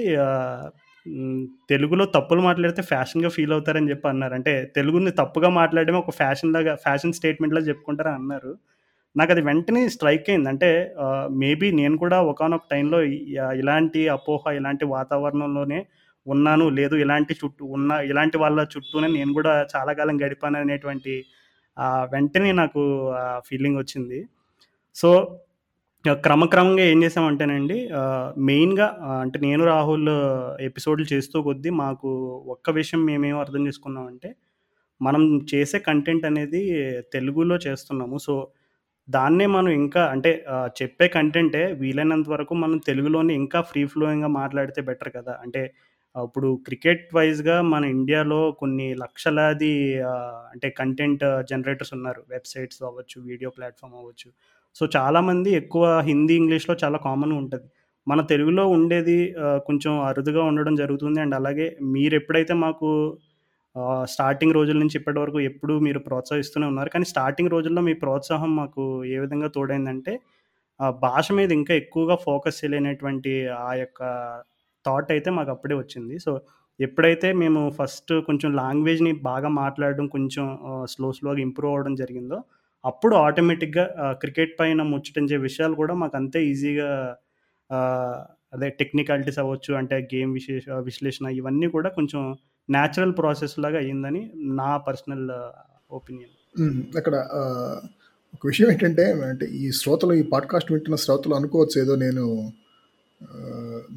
తెలుగులో తప్పులు మాట్లాడితే ఫ్యాషన్గా ఫీల్ అవుతారని చెప్పి అన్నారు. అంటే తెలుగుని తప్పుగా మాట్లాడడమే ఒక ఫ్యాషన్లాగా ఫ్యాషన్ స్టేట్మెంట్లా చెప్పుకుంటారని అన్నారు. నాకు అది వెంటనే స్ట్రైక్ అయింది. అంటే మేబీ నేను కూడా ఒకనొక టైంలో ఇలాంటి అపోహ ఇలాంటి వాతావరణంలోనే ఉన్నాను. లేదు ఇలాంటి చుట్టూ ఉన్న ఇలాంటి వాళ్ళ చుట్టూనే నేను కూడా చాలా కాలం గడిపాను అనేటువంటి వెంటనే నాకు ఫీలింగ్ వచ్చింది. సో క్రమక్రమంగా ఏం చేసామంటేనండి మెయిన్గా అంటే నేను రాహుల్ ఎపిసోడ్లు చేస్తూ కొద్దీ మాకు ఒక్క విషయం మేమేం అర్థం చేసుకున్నామంటే మనం చేసే కంటెంట్ అనేది తెలుగులో చేస్తున్నాము. సో దాన్నే మనం ఇంకా అంటే చెప్పే కంటెంటే వీలైనంత వరకు మనం తెలుగులోనే ఇంకా ఫ్రీ ఫ్లోయింగ్గా మాట్లాడితే బెటర్ కదా. అంటే ఇప్పుడు క్రికెట్ వైజ్గా మన ఇండియాలో కొన్ని లక్షలాది అంటే కంటెంట్ జనరేటర్స్ ఉన్నారు. వెబ్సైట్స్ అవ్వచ్చు వీడియో ప్లాట్ఫామ్ అవ్వచ్చు. సో చాలామంది ఎక్కువ హిందీ ఇంగ్లీష్లో చాలా కామన్ ఉంటుంది. మన తెలుగులో ఉండేది కొంచెం అరుదుగా ఉండడం జరుగుతుంది. అండ్ అలాగే మీరు ఎప్పుడైతే మాకు స్టార్టింగ్ రోజుల నుంచి ఇప్పటి వరకు ఎప్పుడు మీరు ప్రోత్సహిస్తూనే ఉన్నారు కానీ స్టార్టింగ్ రోజుల్లో మీ ప్రోత్సాహం మాకు ఏ విధంగా తోడైందంటే భాష మీద ఇంకా ఎక్కువగా ఫోకస్ చేయలేనటువంటి ఆ యొక్క థాట్ అయితే మాకు అప్పుడే వచ్చింది. సో ఎప్పుడైతే మేము ఫస్ట్ కొంచెం లాంగ్వేజ్ని బాగా మాట్లాడడం కొంచెం స్లో స్లోగా ఇంప్రూవ్ అవ్వడం జరిగిందో అప్పుడు ఆటోమేటిక్గా క్రికెట్ పైన ముచ్చటించే విషయాలు కూడా మాకు అంతే ఈజీగా అదే టెక్నికాలిటీస్ అవ్వచ్చు అంటే గేమ్ విశేష విశ్లేషణ ఇవన్నీ కూడా కొంచెం న్యాచురల్ ప్రాసెస్ లాగా అయ్యిందని నా పర్సనల్ ఒపీనియన్ అక్కడ ఒక విషయం ఏంటంటే అంటే ఈ శ్రోతలు ఈ పాడ్కాస్ట్ వింటున్న శ్రోతలు అనుకోవచ్చు ఏదో నేను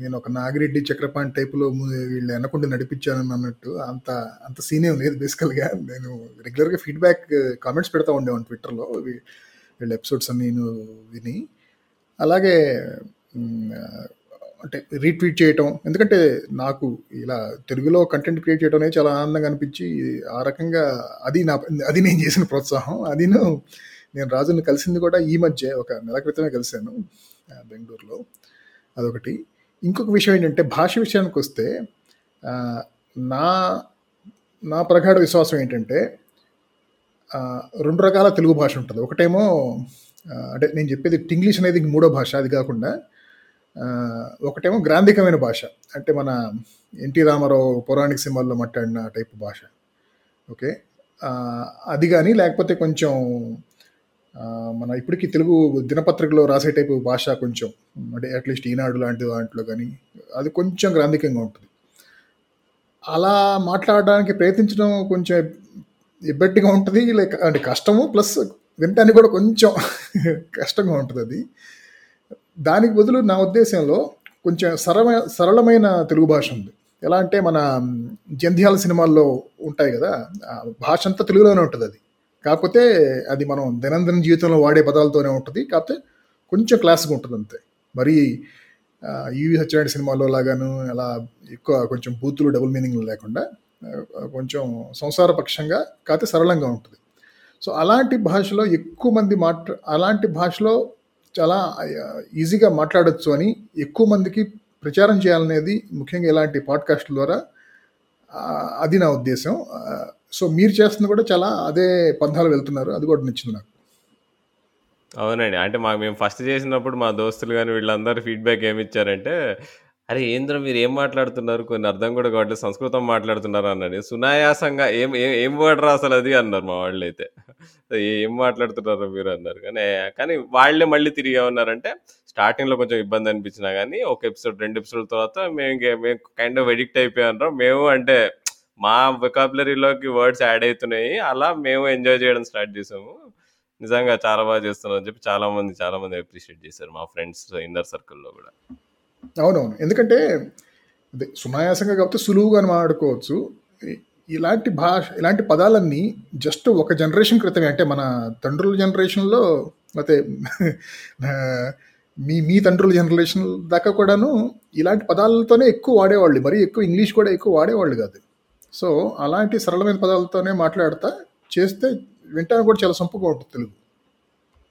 నేను ఒక నాగిరెడ్డి చక్రపాణి టైపులో వీళ్ళు వెనకుండా నడిపించాను అన్నట్టు అంత అంత సీనే లేదు బేసికల్గా నేను రెగ్యులర్గా ఫీడ్బ్యాక్ కామెంట్స్ పెడతా ఉండేవాను ట్విట్టర్లో వీళ్ళ ఎపిసోడ్స్ అన్ని నేను విని. అలాగే అంటే రీట్వీట్ చేయటం. ఎందుకంటే నాకు ఇలా తెలుగులో కంటెంట్ క్రియేట్ చేయడం అనేది చాలా ఆనందంగా అనిపించి ఆ రకంగా అది నా అది నేను చేసిన ప్రోత్సాహం. అది నేను రాజుని కలిసింది కూడా ఈ మధ్య ఒక నెల క్రితమే కలిశాను బెంగళూరులో. అదొకటి. ఇంకొక విషయం ఏంటంటే భాష విషయానికి వస్తే నా నా ప్రగాఢ విశ్వాసం ఏంటంటే రెండు రకాల తెలుగు భాష ఉంటుంది. ఒకటేమో అంటే నేను చెప్పేది ఇంగ్లీష్ అనేది మూడో భాష అది కాకుండా ఒకటేమో గ్రాంధికమైన భాష. అంటే మన ఎన్టీ రామారావు పౌరాణిక సినిమాల్లో మాట్లాడిన టైప్ భాష. ఓకే? అది కానీ లేకపోతే కొంచెం మన ఇప్పటికీ తెలుగు దినపత్రికలో రాసే టైపు భాష కొంచెం అంటే అట్లీస్ట్ ఈనాడు లాంటి దాంట్లో కానీ అది కొంచెం గ్రాంధికంగా ఉంటుంది. అలా మాట్లాడడానికి ప్రయత్నించడం కొంచెం ఇబ్బట్టిగా ఉంటుంది లైక్ అంటే కష్టము ప్లస్ వినటానికి కూడా కొంచెం కష్టంగా ఉంటుంది అది. దానికి బదులు నా ఉద్దేశంలో కొంచెం సరళమైన సరళమైన తెలుగు భాష ఉంది. ఎలా అంటే మన జంధ్యాల సినిమాల్లో ఉంటాయి కదా భాష అంతా తెలుగులోనే ఉంటుంది అది. కాకపోతే అది మనం దైనందిన జీవితంలో వాడే పదాలతోనే ఉంటుంది. కాకపోతే కొంచెం క్లాస్గా ఉంటుంది అంతే. మరి ఈవి సత్యనారాయణ సినిమాలో లాగాను అలా ఎక్కువ కొంచెం బూతులు డబుల్ మీనింగ్ లేకుండా కొంచెం సంసారపక్షంగా కాకపోతే సరళంగా ఉంటుంది. సో అలాంటి భాషలో ఎక్కువ మంది మాట్లా అలాంటి భాషలో చాలా ఈజీగా మాట్లాడచ్చు అని ఎక్కువ మందికి ప్రచారం చేయాలనేది ముఖ్యంగా ఇలాంటి పాడ్కాస్ట్ల ద్వారా అది నా ఉద్దేశం. సో మీరు చేస్తుంది కూడా చాలా అదే పంథాలు వెళ్తున్నారు అది కూడా నచ్చింది నాకు అవునండి. అంటే మాకు మేము ఫస్ట్ చేసినప్పుడు మా దోస్తులు కానీ వీళ్ళందరూ ఫీడ్‌బ్యాక్ ఏమిచ్చారంటే, "అరే! ఏంద్ర మీరు ఏం మాట్లాడుతున్నారు? కొన్ని అర్థం కూడా కావట్లేదు. సంస్కృతం మాట్లాడుతున్నారు" అన్నాడు. సునాయాసంగా ఏం ఏం ఏం రాసలు అది అన్నారు మా వాళ్ళైతే. "ఏం మాట్లాడుతున్నారు మీరు" అన్నారు. కానీ కానీ వాళ్ళే మళ్ళీ తిరిగి ఉన్నారంటే "స్టార్టింగ్‌లో కొంచెం ఇబ్బంది అనిపించినా కానీ ఒక ఎపిసోడ్, రెండు ఎపిసోడ్ తర్వాత మేము మేము కైండ్ ఆఫ్ అడిక్ట్ అయిపోయాంరా. మేము అంటే మా వొకాబులరీలోకి వర్డ్స్ యాడ్ అవుతున్నాయి అలా మేము ఎంజాయ్ చేయడం స్టార్ట్ చేసాము. నిజంగా చాలా బాగా చేస్తున్నారు" అని చెప్పి చాలామంది చాలామంది అప్రిషియేట్ చేశారు. మా ఫ్రెండ్స్ ఇన్నర్ సర్కిల్‌లో కూడా. అవునవును. ఎందుకంటే అదే సునాయాసంగా కాబట్టి సులువుగా మాట్లాడుకోవచ్చు. ఇలాంటి భాష ఇలాంటి పదాలన్నీ జస్ట్ ఒక జనరేషన్ క్రితమే అంటే మన తండ్రుల జనరేషన్‌లో అయితే మీ మీ తండ్రుల జనరేషన్ దాకా కూడాను ఇలాంటి పదాలతోనే ఎక్కువ వాడేవాళ్ళు. మరీ ఎక్కువ ఇంగ్లీష్ కూడా ఎక్కువ వాడేవాళ్ళు కాదు. సో, అలాంటి సరళమైన పదాలతోనే మాట్లాడతా చేస్తే వింటాను కూడా చాలా సొంపుగా ఉంటుంది తెలుగు.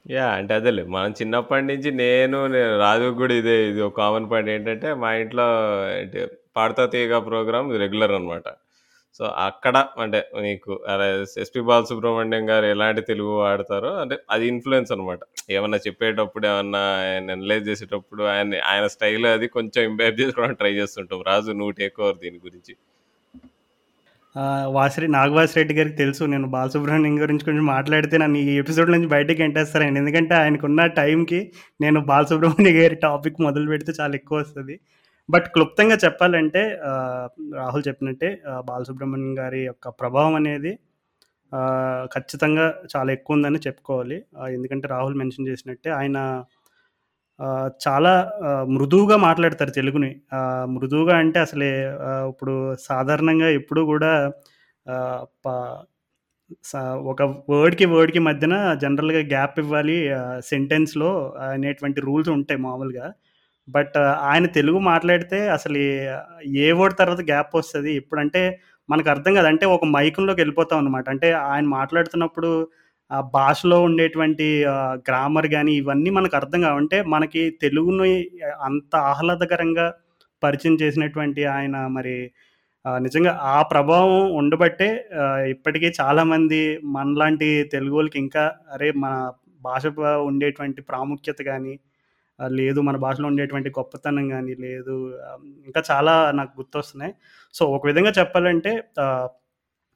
యా అంటే అదేలే మనం చిన్నప్పటి నుంచి నేను రాజు కూడా ఇదే ఇది ఒక కామన్ పాయింట్ ఏంటంటే, మా ఇంట్లో 'పాడతా తీయగా' ప్రోగ్రామ్ రెగ్యులర్ అనమాట. సో అక్కడ అంటే నీకు అదే ఎస్పి బాలసుబ్రహ్మణ్యం గారు ఎలాంటి తెలుగు వాడతారో అంటే అది ఇన్ఫ్లుయెన్స్ అనమాట ఏమన్నా చెప్పేటప్పుడు ఏమన్నా ఆయన అనలైజ్ చేసేటప్పుడు ఆయన ఆయన స్టైల్ అది కొంచెం ఇంపేర్ చేసుకోవడానికి ట్రై చేస్తుంటాం రాజు నువ్వు టేక్ ఓవర్ దీని గురించి వాసిరెడ్డి నాగవాసిరెడ్డి గారికి తెలుసు. నేను బాలసుబ్రహ్మణ్యం గురించి కొంచెం మాట్లాడితే నన్ను ఈ ఎపిసోడ్ నుంచి బయటకి ఎంటేస్తారండి. ఎందుకంటే ఆయనకున్న టైంకి నేను బాలసుబ్రహ్మణ్య గారి టాపిక్ మొదలు పెడితే చాలా ఎక్కువ వస్తుంది. బట్ క్లుప్తంగా చెప్పాలంటే రాహుల్ చెప్పినట్టే బాలసుబ్రహ్మణ్యం గారి యొక్క ప్రభావం అనేది ఖచ్చితంగా చాలా ఎక్కువ ఉందని చెప్పుకోవాలి. ఎందుకంటే రాహుల్ మెన్షన్ చేసినట్టే ఆయన చాలా మృదువుగా మాట్లాడతారు తెలుగుని. మృదువుగా అంటే అసలే ఇప్పుడు సాధారణంగా ఎప్పుడు కూడా ఒక వర్డ్కి వర్డ్కి మధ్యన జనరల్గా గ్యాప్ ఇవ్వాలి సెంటెన్స్లో అనేటువంటి రూల్స్ ఉంటాయి మామూలుగా. బట్ ఆయన తెలుగు మాట్లాడితే అసలు ఏ- ఏ వర్డ్ తర్వాత గ్యాప్ వస్తుంది? ఇప్పుడంటే మనకు అర్థం కాదు. అంటే ఒక మైకంలోకి వెళ్ళిపోతాం అనమాట అంటే ఆయన మాట్లాడుతున్నప్పుడు ఆ భాషలో ఉండేటువంటి గ్రామర్ కానీ ఇవన్నీ మనకు అర్థం కావంటే మనకి తెలుగుని అంత ఆహ్లాదకరంగా పరిచయం చేసినటువంటి ఆయన మరి నిజంగా ఆ ప్రభావం ఉండబట్టే ఇప్పటికీ చాలామంది మనలాంటి తెలుగు వాళ్ళకి ఇంకా అరే మన భాష ఉండేటువంటి ప్రాముఖ్యత కానీ లేదు మన భాషలో ఉండేటువంటి గొప్పతనం కానీ లేదు ఇంకా చాలా నాకు గుర్తొస్తున్నాయి. సో ఒక విధంగా చెప్పాలంటే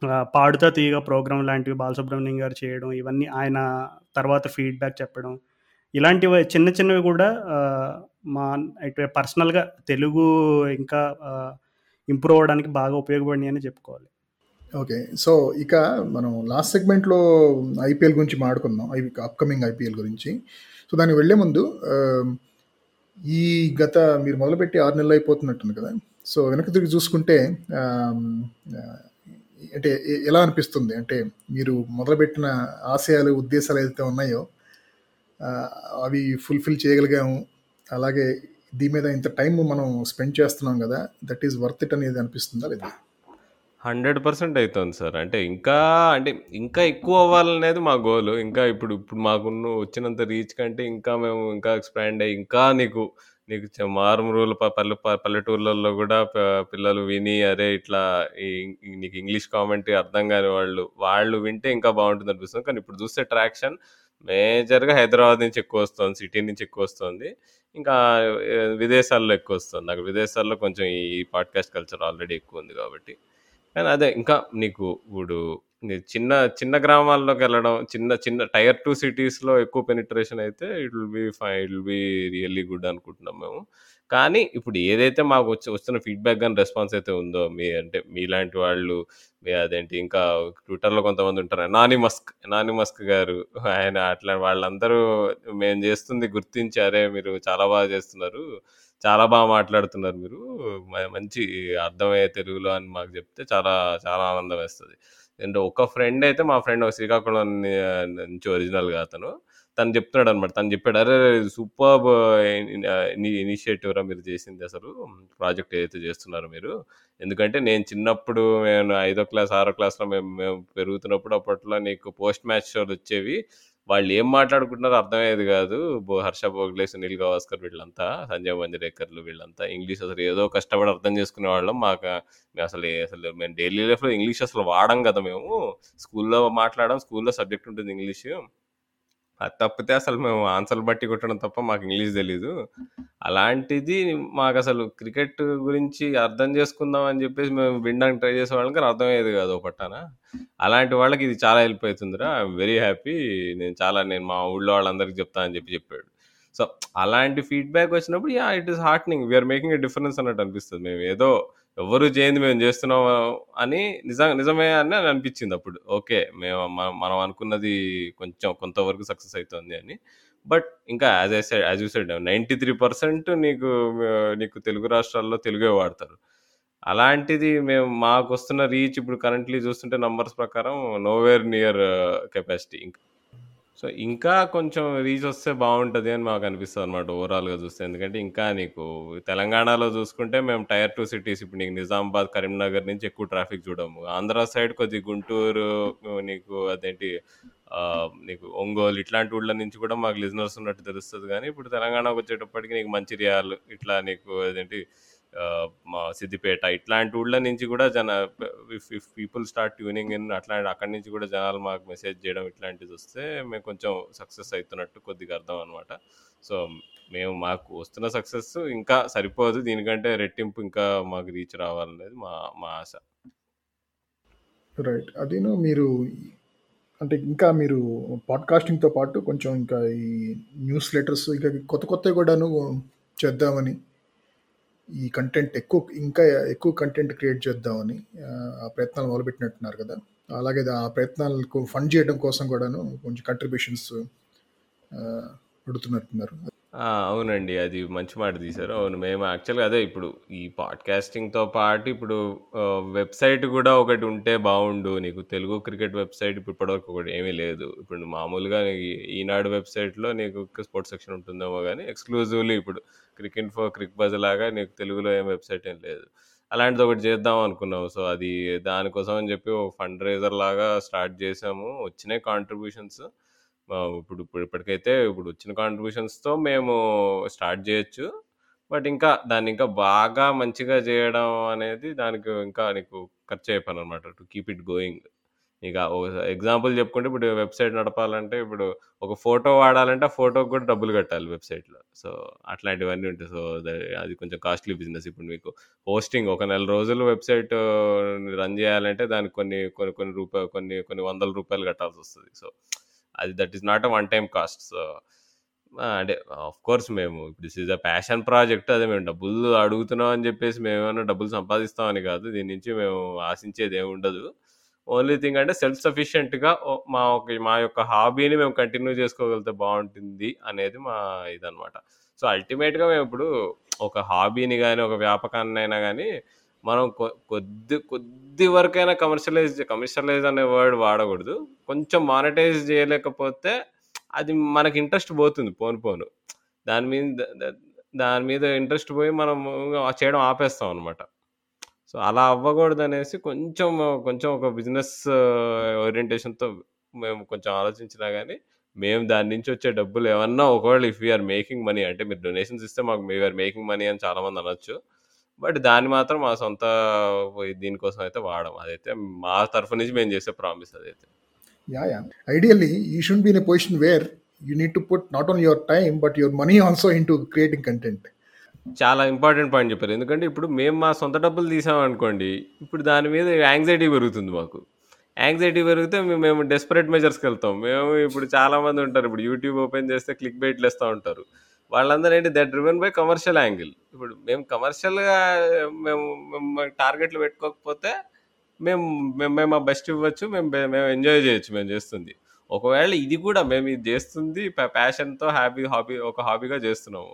పాడుతా తీగ ప్రోగ్రామ్ లాంటివి బాలసుబ్రహ్మణ్యం గారు చేయడం ఇవన్నీ ఆయన తర్వాత ఫీడ్బ్యాక్ చెప్పడం. ఇలాంటివి చిన్న చిన్నవి కూడా మా ఇటు పర్సనల్గా తెలుగు ఇంకా ఇంప్రూవ్ అవ్వడానికి బాగా ఉపయోగపడినాయి అని చెప్పుకోవాలి. ఓకే. సో ఇక మనం లాస్ట్ సెగ్మెంట్లో ఐపీఎల్ గురించి మాట్లాడుకుందాం ఐ అప్కమింగ్ ఐపీఎల్ గురించి. సో దానికి వెళ్ళే ముందు ఈ గత మీరు మొదలుపెట్టి ఆరు నెలలు అయిపోతున్నట్టుంది కదా? సో వెనక్కి తిరిగి చూసుకుంటే అంటే ఎలా అనిపిస్తుంది? అంటే మీరు మొదలుపెట్టిన ఆశయాలు ఉద్దేశాలు ఏదైతే ఉన్నాయో అవి ఫుల్ఫిల్ చేయగలిగాము. అలాగే దీని మీద ఇంత టైం మనం స్పెండ్ చేస్తున్నాం కదా దట్ ఈస్ వర్త్ ఇట్ అనేది అనిపిస్తుందా లేదా? హండ్రెడ్ పర్సెంట్ అవుతుంది సార్. అంటే ఇంకా అంటే ఇంకా ఎక్కువ అవ్వాలనేది మా గోల్. ఇంకా ఇప్పుడు ఇప్పుడు మాకున్న వచ్చినంత రీచ్ కంటే ఇంకా మేము ఇంకా ఎక్స్పాండ్ అయ్యి ఇంకా నీకు నీకు చ- మారుమూల ప- పల్లె పల్లెటూర్లలో కూడా పిల్లలు విని అరే ఇట్లా నీకు ఇంగ్లీష్ కామెంటరీ అర్థం కాని వాళ్ళు వాళ్ళు వింటే ఇంకా బాగుంటుంది అనిపిస్తుంది. కానీ ఇప్పుడు చూస్తే ట్రాక్షన్ మేజర్గా హైదరాబాద్ నుంచి ఎక్కువ వస్తుంది సిటీ నుంచి ఎక్కువ వస్తుంది. ఇంకా విదేశాల్లో ఎక్కువ వస్తుంది. నాకు విదేశాల్లో కొంచెం ఈ పాడ్కాస్ట్ కల్చర్ ఆల్రెడీ ఎక్కువ ఉంది కాబట్టి. కానీ అదే ఇంకా నీకు ఇప్పుడు చిన్న చిన్న గ్రామాల్లోకి వెళ్ళడం చిన్న చిన్న టైర్ టూ సిటీస్లో ఎక్కువ పెనిట్రేషన్ అయితే it will be fine it will be really good అనుకుంటున్నాం మేము. కానీ ఇప్పుడు ఏదైతే మాకు వచ్చి వస్తున్న ఫీడ్బ్యాక్ కానీ రెస్పాన్స్ అయితే ఉందో మీ అంటే మీలాంటి వాళ్ళు మీ అదేంటి ఇంకా ట్విట్టర్లో కొంతమంది ఉంటారు నాని మస్క్ నాని మస్క్ గారు ఆయన అట్లా వాళ్ళందరూ మేము చేస్తుంది గుర్తించి అరే మీరు చాలా బాగా చేస్తున్నారు చాలా బాగా మాట్లాడుతున్నారు మీరు మ- మంచి అర్థమయ్యే తెలుగులో అని మాకు చెప్తే చాలా చాలా ఆనందం వేస్తుంది. అండ్ ఒక ఫ్రెండ్ అయితే మా ఫ్రెండ్ ఒక శ్రీకాకుళం నుంచి ఒరిజినల్గా అతను. తను చెప్తున్నాడు అనమాట తను చెప్పాడు అరే సూపర్ ఇనిషియేటివ్ రా మీరు చేసింది అసలు. ప్రాజెక్ట్ ఏదైతే చేస్తున్నారో మీరు. ఎందుకంటే నేను చిన్నప్పుడు నేను ఐదో క్లాస్ ఆరో క్లాస్లో మేము మేము పెరుగుతున్నప్పుడు అప్పట్లో నీకు పోస్ట్ మ్యాచ్ షోలు వచ్చేవి వాళ్ళు ఏం మాట్లాడుకుంటున్నారో అర్థమయ్యేది కాదు. హర్ష భోగ్లే సునీల్ గవాస్కర్ వీళ్ళంతా సంజయ్ మంజరేకర్లు వీళ్ళంతా ఇంగ్లీష్ అసలు ఏదో కష్టపడి అర్థం చేసుకునే వాళ్ళం. మాకు అసలు అసలు మేము డైలీ లైఫ్లో ఇంగ్లీష్ అసలు వాడం కదా మేము. స్కూల్లో మాట్లాడడం స్కూల్లో సబ్జెక్ట్ ఉంటుంది ఇంగ్లీష్. అది తప్పితే అసలు మేము ఆన్సర్లు బట్టి కొట్టడం తప్ప మాకు ఇంగ్లీష్ తెలీదు. అలాంటిది మాకు అసలు క్రికెట్ గురించి అర్థం చేసుకుందాం అని చెప్పేసి మేము వినడానికి ట్రై చేసే వాళ్ళకి అర్థమయ్యేది కాదు పట్టాన. అలాంటి వాళ్ళకి ఇది చాలా హెల్ప్ అవుతుందిరా. ఐఎమ్ వెరీ హ్యాపీ నేను చాలా నేను మా ఊళ్ళో వాళ్ళందరికీ చెప్తా అని చెప్పి చెప్పాడు. సో అలాంటి ఫీడ్బ్యాక్ వచ్చినప్పుడు yeah it is heartening we're making a difference అన్నట్టు అనిపిస్తుంది. మేము ఏదో ఎవరు చేయంది మేము చేస్తున్నాం అని నిజం నిజమే అని అనిపించింది అప్పుడు. ఓకే మేము మనం అనుకున్నది కొంచెం కొంతవరకు సక్సెస్ అవుతుంది అని. బట్ ఇంకా as I said as you said ninety three percent నీకు నీకు తెలుగు రాష్ట్రాల్లో తెలుగే వాడతారు. అలాంటిది మేము మాకు వస్తున్న రీచ్ ఇప్పుడు కరెంట్లీ చూస్తుంటే నంబర్స్ ప్రకారం నోవేర్ నియర్ కెపాసిటీ. ఇంకా సో ఇంకా కొంచెం రీచ్ వస్తే బాగుంటుంది అని మాకు అనిపిస్తుంది అనమాట ఓవరాల్గా చూస్తే. ఎందుకంటే ఇంకా నీకు తెలంగాణలో చూసుకుంటే మేము టైర్ టూ సిటీస్ ఇప్పుడు నీకు నిజామాబాద్ కరీంనగర్ నుంచి ఎక్కువ ట్రాఫిక్ చూడము. ఆంధ్ర సైడ్ కొద్ది గుంటూరు నీకు అదేంటి నీకు ఒంగోలు ఇట్లాంటి ఊళ్ళ నుంచి కూడా మాకు లిజనర్స్ ఉన్నట్టు తెలుస్తుంది. కానీ ఇప్పుడు తెలంగాణకు వచ్చేటప్పటికి నీకు మంచిర్యాలు ఇట్లా నీకు అదేంటి మా సిద్దిపేట ఇట్లాంటి ఊళ్ళ నుంచి కూడా జన if if people start tuning in అట్లాంటి అక్కడి నుంచి కూడా జనాలు మాకు మెసేజ్ చేయడం ఇట్లాంటిది వస్తే మేము కొంచెం సక్సెస్ అవుతున్నట్టు కొద్దిగా అర్థం అనమాట సో మేము మాకు వస్తున్న సక్సెస్ ఇంకా సరిపోదు. దీనికంటే రెట్టింపు ఇంకా మాకు రీచ్ రావాలనేది మా మా ఆశ. రైట్ అదేను మీరు అంటే ఇంకా మీరు పాడ్కాస్టింగ్తో పాటు కొంచెం ఇంకా ఈ న్యూస్ లెటర్స్ ఇంకా కొత్త కొత్తవి కూడాను చేద్దామని ఈ కంటెంట్ ఎక్కువ ఇంకా ఎక్కువ కంటెంట్ క్రియేట్ చేద్దామని ఆ, ప్రయత్నాలు మొదలుపెట్టినట్టున్నారు కదా. అలాగే ఆ ప్రయత్నాలకు ఫండ్ చేయడం కోసం కూడాను కొంచెం కంట్రిబ్యూషన్స్ అడుగుతున్నట్టున్నారు ఆ! అవునండి. అది మంచి మాట తీశారు. అవును. మేము యాక్చువల్‌గా అదే ఇప్పుడు ఈ పాడ్‌కాస్టింగ్‌తో పాటు ఇప్పుడు ఆహ్, వెబ్‌సైట్ గూడా ఒకటి ఉంటే బావుండు. నీకు తెలుగు క్రికెట్ వెబ్‌సైట్ ఇప్పుడు ఇప్పటివరకు ఒకటి ఏమీ లేదు. ఇప్పుడు మామూలుగా ఈ ఈనాడు వెబ్‌సైట్‌లో నీకు స్పోర్ట్స్ సెక్షన్ ఉంటుందేమో గానీ, ఎక్స్‌క్లూజివ్‌లీ ఇప్పుడు క్రికెట్ ఇన్ఫో, క్రిక్ బజ్ లాగా నీకు తెలుగులో ఏం వెబ్‌సైట్ ఏం లేదు. అలాంటిది ఒకటి చేద్దాం అనుకున్నాం. సో, అది దానికోసం అని చెప్పి ఒక ఫండ్ లాగా స్టార్ట్ చేసాము. వచ్చినాయి కాంట్రిబ్యూషన్స్. ఇప్పుడు ఇప్పుడు ఇప్పటికైతే ఇప్పుడు వచ్చిన కాంట్రిబ్యూషన్స్‌తో మేము స్టార్ట్ చేయొచ్చు. బట్ ఇంకా దాన్ని ఇంకా బాగా మంచిగా చేయడం అనేది దానికి ఇంకా నీకు ఖర్చయ్యే అనమాట టు కీప్ ఇట్ గోయింగ్. ఇక ఓ ఎగ్జాంపుల్ చెప్పుకుంటే ఇప్పుడు వెబ్‌సైట్ నడపాలంటే ఇప్పుడు ఒక ఫోటో వాడాలంటే ఆ ఫోటోకి కూడా డబ్బులు కట్టాలి వెబ్‌సైట్‌లో. సో, అట్లాంటివన్నీ ఉంటాయి. సో, అది కొంచెం కాస్ట్‌లీ బిజినెస్. ఇప్పుడు మీకు హోస్టింగ్ ఒక నెల రోజులు వెబ్‌సైట్ రన్ చేయాలంటే దానికి కొన్ని కొన్ని కొన్ని రూపాయలు కొన్ని కొన్ని వందల రూపాయలు కట్టాల్సి వస్తుంది సో, అది that is not a one time cost. So, అంటే ఆఫ్ కోర్స్ మేము this is a passion project. అదే మేము డబ్బులు అడుగుతున్నాం అని చెప్పేసి మేమేమైనా డబ్బులు సంపాదిస్తామని కాదు. దీని నుంచి మేము ఆశించేది ఉండదు ఓన్లీ థింగ్ అంటే సెల్ఫ్ సఫిషియెంట్‌గా మా ఒక మా యొక్క హాబీని మేము కంటిన్యూ చేసుకోగలిగితే బాగుంటుంది అనేది మా ఇదనమాట. సో, అల్టిమేట్‌గా మేమిప్పుడు ఒక హాబీని కానీ ఒక వ్యాపకాన్నైనా కానీ మనం కొద్ది కొద్ది వరకైనా కమర్షియలైజ్ కమర్షియలైజ్ అనే వర్డ్ వాడకూడదు. కొంచెం మానిటైజ్ చేయలేకపోతే అది మనకి ఇంట్రెస్ట్ పోతుంది పోను పోను. దాని మీద దాని మీద ఇంట్రెస్ట్ పోయి మనం చేయడం ఆపేస్తాం అనమాట. సో, అలా అవ్వకూడదనేసి కొంచెం కొంచెం ఒక బిజినెస్ ఓరియంటేషన్‌తో మేము కొంచెం ఆలోచించినా కానీ మేము దాని నుంచి వచ్చే డబ్బులు ఏమన్నా ఒకవేళ ఇఫ్ వీఆర్ మేకింగ్ మనీ అంటే మీరు డొనేషన్స్ ఇస్తే మాకు వీఆర్ మేకింగ్ మనీ అని చాలామంది అనొచ్చు. బట్ దాన్ని మాత్రం మా సొంత దీనికోసం అయితే వాడం. అదైతే మా తరఫు నుంచి మేము చేసే ప్రామిస్ అదైతే. Yeah! Yeah! Ideally you should be in a position where you need to put not only your time but your money also into creating content. చాలా ఇంపార్టెంట్ పాయింట్ చెప్పారు. ఎందుకంటే ఇప్పుడు మేము మా సొంత డబ్బులు తీసామనుకోండి, ఇప్పుడు దాని మీద యాంగ్జైటీ పెరుగుతుంది మాకు. యాంగ్జైటీ పెరిగితే మేము డెస్పరేట్ మెజర్స్‌కెళ్తాం. మేము ఇప్పుడు చాలామంది ఉంటారు. ఇప్పుడు యూట్యూబ్ ఓపెన్ చేస్తే క్లిక్ బైట్‌లు ఏస్తా ఉంటారు. వాళ్ళందరూ ఏంటి that driven by commercial angle. ఇప్పుడు మేము కమర్షియల్‌గా మేము మేము టార్గెట్‌లు పెట్టుకోకపోతే మేము మేము మేము మా బెస్ట్ ఇవ్వచ్చు. మేము మేము ఎంజాయ్ చేయొచ్చు మేము చేస్తుంది. ఒకవేళ ఇది కూడా మేము ఇది చేస్తుంది ప్యాషన్‌తో హ్యాపీ హాబీ ఒక హాబీగా చేస్తున్నాము.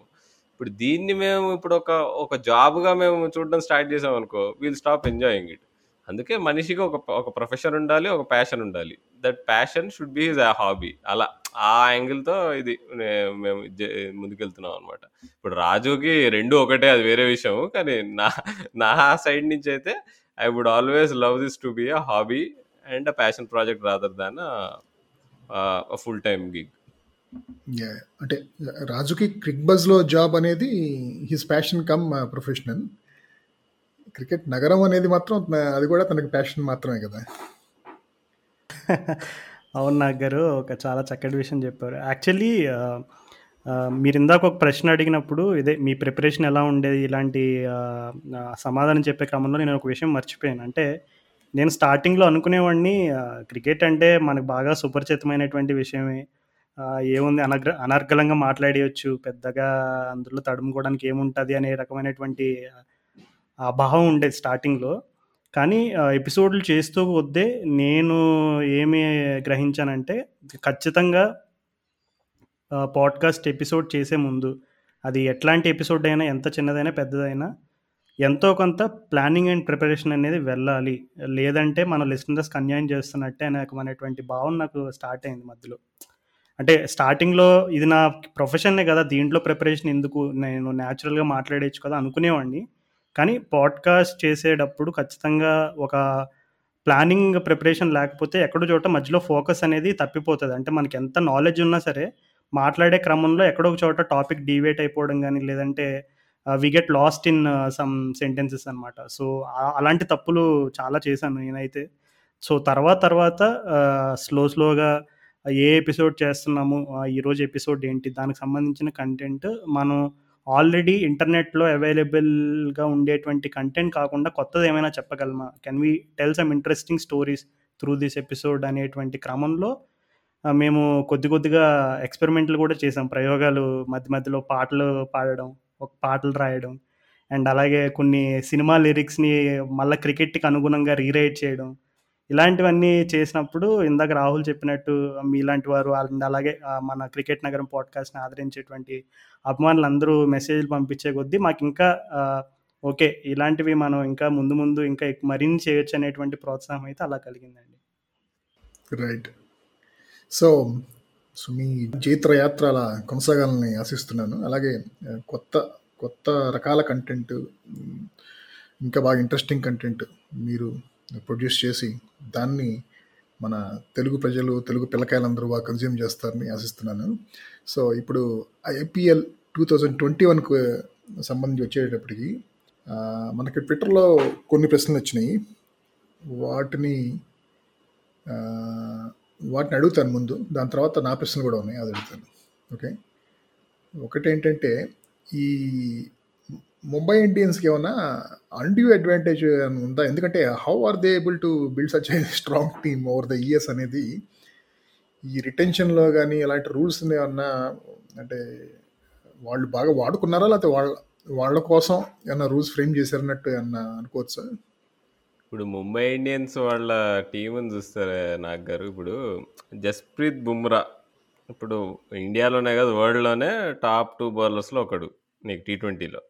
ఇప్పుడు దీన్ని మేము ఇప్పుడు ఒక ఒక జాబ్‌గా మేము చూడడం స్టార్ట్ చేసామనుకో వీల్ స్టాప్ ఎంజాయింగ్ ఇట్. అందుకే మనిషికి ఒక ఒక ప్రొఫెషన్ ఉండాలి. ఒక ప్యాషన్ ఉండాలి. That passion should be his hobby. అలా ఆ యాంగిల్‌తో ఇది మేము ముందుకెళ్తున్నాం అనమాట. ఇప్పుడు రాజుకి రెండు ఒకటే అది వేరే విషయం. కానీ నా నా సైడ్ నుంచి అయితే I would always love this to be a hobby and a passion project rather than full time gig. అంటే రాజుకి క్రిక్ బజ్‌లో జాబ్ అనేది his passion cum professional. Cricket నగరం అనేది మాత్రం అది కూడా తనకు ప్యాషన్ మాత్రమే కదా! అవును నాగ్ గారు. ఒక చాలా చక్కటి విషయం చెప్పారు. యాక్చువల్లీ మీరు ఇందాక ఒక ప్రశ్న అడిగినప్పుడు ఇదే మీ ప్రిపరేషన్ ఎలా ఉండేది? ఇలాంటి సమాధానం చెప్పే క్రమంలో నేను ఒక విషయం మర్చిపోయాను. అంటే నేను స్టార్టింగ్‌లో అనుకునేవాడిని క్రికెట్ అంటే మనకు బాగా సుపరిచితమైనటువంటి విషయమే. ఏముంది అనగ్ర అనర్గళంగా మాట్లాడేయొచ్చు. పెద్దగా అందులో తడుముకోవడానికి ఏముంటుంది అనే రకమైనటువంటి ఆ భావం ఉండేది స్టార్టింగ్‌లో. కానీ ఎపిసోడ్‌లు చేస్తూ వద్దే నేను ఏమి గ్రహించానంటే ఖచ్చితంగా పాడ్‌కాస్ట్ ఎపిసోడ్ చేసే ముందు అది ఎట్లాంటి ఎపిసోడ్ అయినా ఎంత చిన్నదైనా, పెద్దదైనా ఎంతో కొంత ప్లానింగ్ అండ్ ప్రిపరేషన్ అనేది వెళ్ళాలి. లేదంటే మన లిసనర్స్‌కి అన్యాయం చేస్తున్నట్టే నాకు అనేటువంటి భావన నాకు స్టార్ట్ అయింది మధ్యలో. అంటే స్టార్టింగ్‌లో ఇది నా ప్రొఫెషనే కదా! దీంట్లో ప్రిపరేషన్ ఎందుకు? నేను న్యాచురల్‌గా మాట్లాడేయచ్చు కదా! అనుకునేవాడిని. కానీ పాడ్‌కాస్ట్ చేసేటప్పుడు ఖచ్చితంగా ఒక ప్లానింగ్ ప్రిపరేషన్ లేకపోతే ఎక్కడో చోట మధ్యలో ఫోకస్ అనేది తప్పిపోతుంది. అంటే మనకి ఎంత నాలెడ్జ్ ఉన్నా సరే మాట్లాడే క్రమంలో ఎక్కడో ఒక చోట టాపిక్ డివేట్ అయిపోవడం కానీ లేదంటే we get lost in some sentences అనమాట సో అలాంటి తప్పులు చాలా చేశాను నేనైతే. సో తర్వాత తర్వాత uh, స్లో స్లోగా ఏ ఎపిసోడ్ చేస్తున్నాము ఆ, ఈరోజు ఎపిసోడ్ ఏంటి దానికి సంబంధించిన కంటెంట్ మనం ఆల్రెడీ ఇంటర్నెట్లో అవైలబుల్గా ఉండేటువంటి కంటెంట్ కాకుండా కొత్తది ఏమైనా చెప్పగలమా? Can we tell some interesting stories through this episode అనేటువంటి క్రమంలో మేము కొద్ది కొద్దిగా ఎక్స్పెరిమెంట్లు కూడా చేసాం. ప్రయోగాలు మధ్య మధ్యలో పాటలు పాడడం ఒక పాటలు రాయడం అండ్ అలాగే కొన్ని సినిమా లిరిక్స్ని మళ్ళీ క్రికెట్కి అనుగుణంగా రీరైట్ చేయడం ఇలాంటివన్నీ చేసినప్పుడు ఇందాక రాహుల్ చెప్పినట్టు మీలాంటి వారు అండ్ అలాగే మన క్రికెట్ నగరం పాడ్కాస్ట్ని ఆదరించేటువంటి అభిమానులు అందరూ మెసేజ్లు పంపించే కొద్దీ మాకు ఇంకా ఓకే ఇలాంటివి మనం ఇంకా ముందు ముందు ఇంకా మరిన్ని చేయొచ్చు అనేటువంటి ప్రోత్సాహం అయితే అలా కలిగిందండి. రైట్. సో సో మీ జైత్ర అలా కొనసాగాలని ఆశిస్తున్నాను. అలాగే కొత్త కొత్త రకాల కంటెంట్ ఇంకా బాగా ఇంట్రెస్టింగ్ కంటెంట్ మీరు ప్రొడ్యూస్ చేసి దాన్ని మన తెలుగు ప్రజలు తెలుగు పిల్లకాయలందరూ బాగా కన్జ్యూమ్ చేస్తారని ఆశిస్తున్నాను. సో ఇప్పుడు ఐపీఎల్ టూ థౌజండ్ ట్వంటీ వన్కు సంబంధించి వచ్చేటప్పటికి మనకి ట్విట్టర్లో కొన్ని ప్రశ్నలు వచ్చినాయి. వాటిని వాటిని అడుగుతాను ముందు. దాని తర్వాత నా ప్రశ్నలు కూడా ఉన్నాయి అది అడుగుతాను. ఓకే? ఒకటేంటంటే ఈ ముంబై ఇండియన్స్కి ఏమైనా అన్డ్యూ అడ్వాంటేజ్ ఉందా? ఎందుకంటే how are they able to build such a strong team over the years అనేది ఈ రిటెన్షన్లో కానీ ఇలాంటి రూల్స్ ఏమన్నా అంటే వాళ్ళు బాగా వాడుకున్నారా? లేకపోతే వాళ్ళ వాళ్ళ కోసం ఏమన్నా రూల్స్ ఫ్రేమ్ చేశారన్నట్టు ఏమన్నా అనుకోవచ్చు? ఇప్పుడు ముంబై ఇండియన్స్ వాళ్ళ టీంని చూస్తారు నాగ్ గారు? ఇప్పుడు జస్ప్రీత్ బుమ్రా ఇప్పుడు ఇండియాలోనే కాదు వరల్డ్లోనే టాప్ టూ బౌలర్స్లో ఒకడు నీకు టీ ట్వంటీలో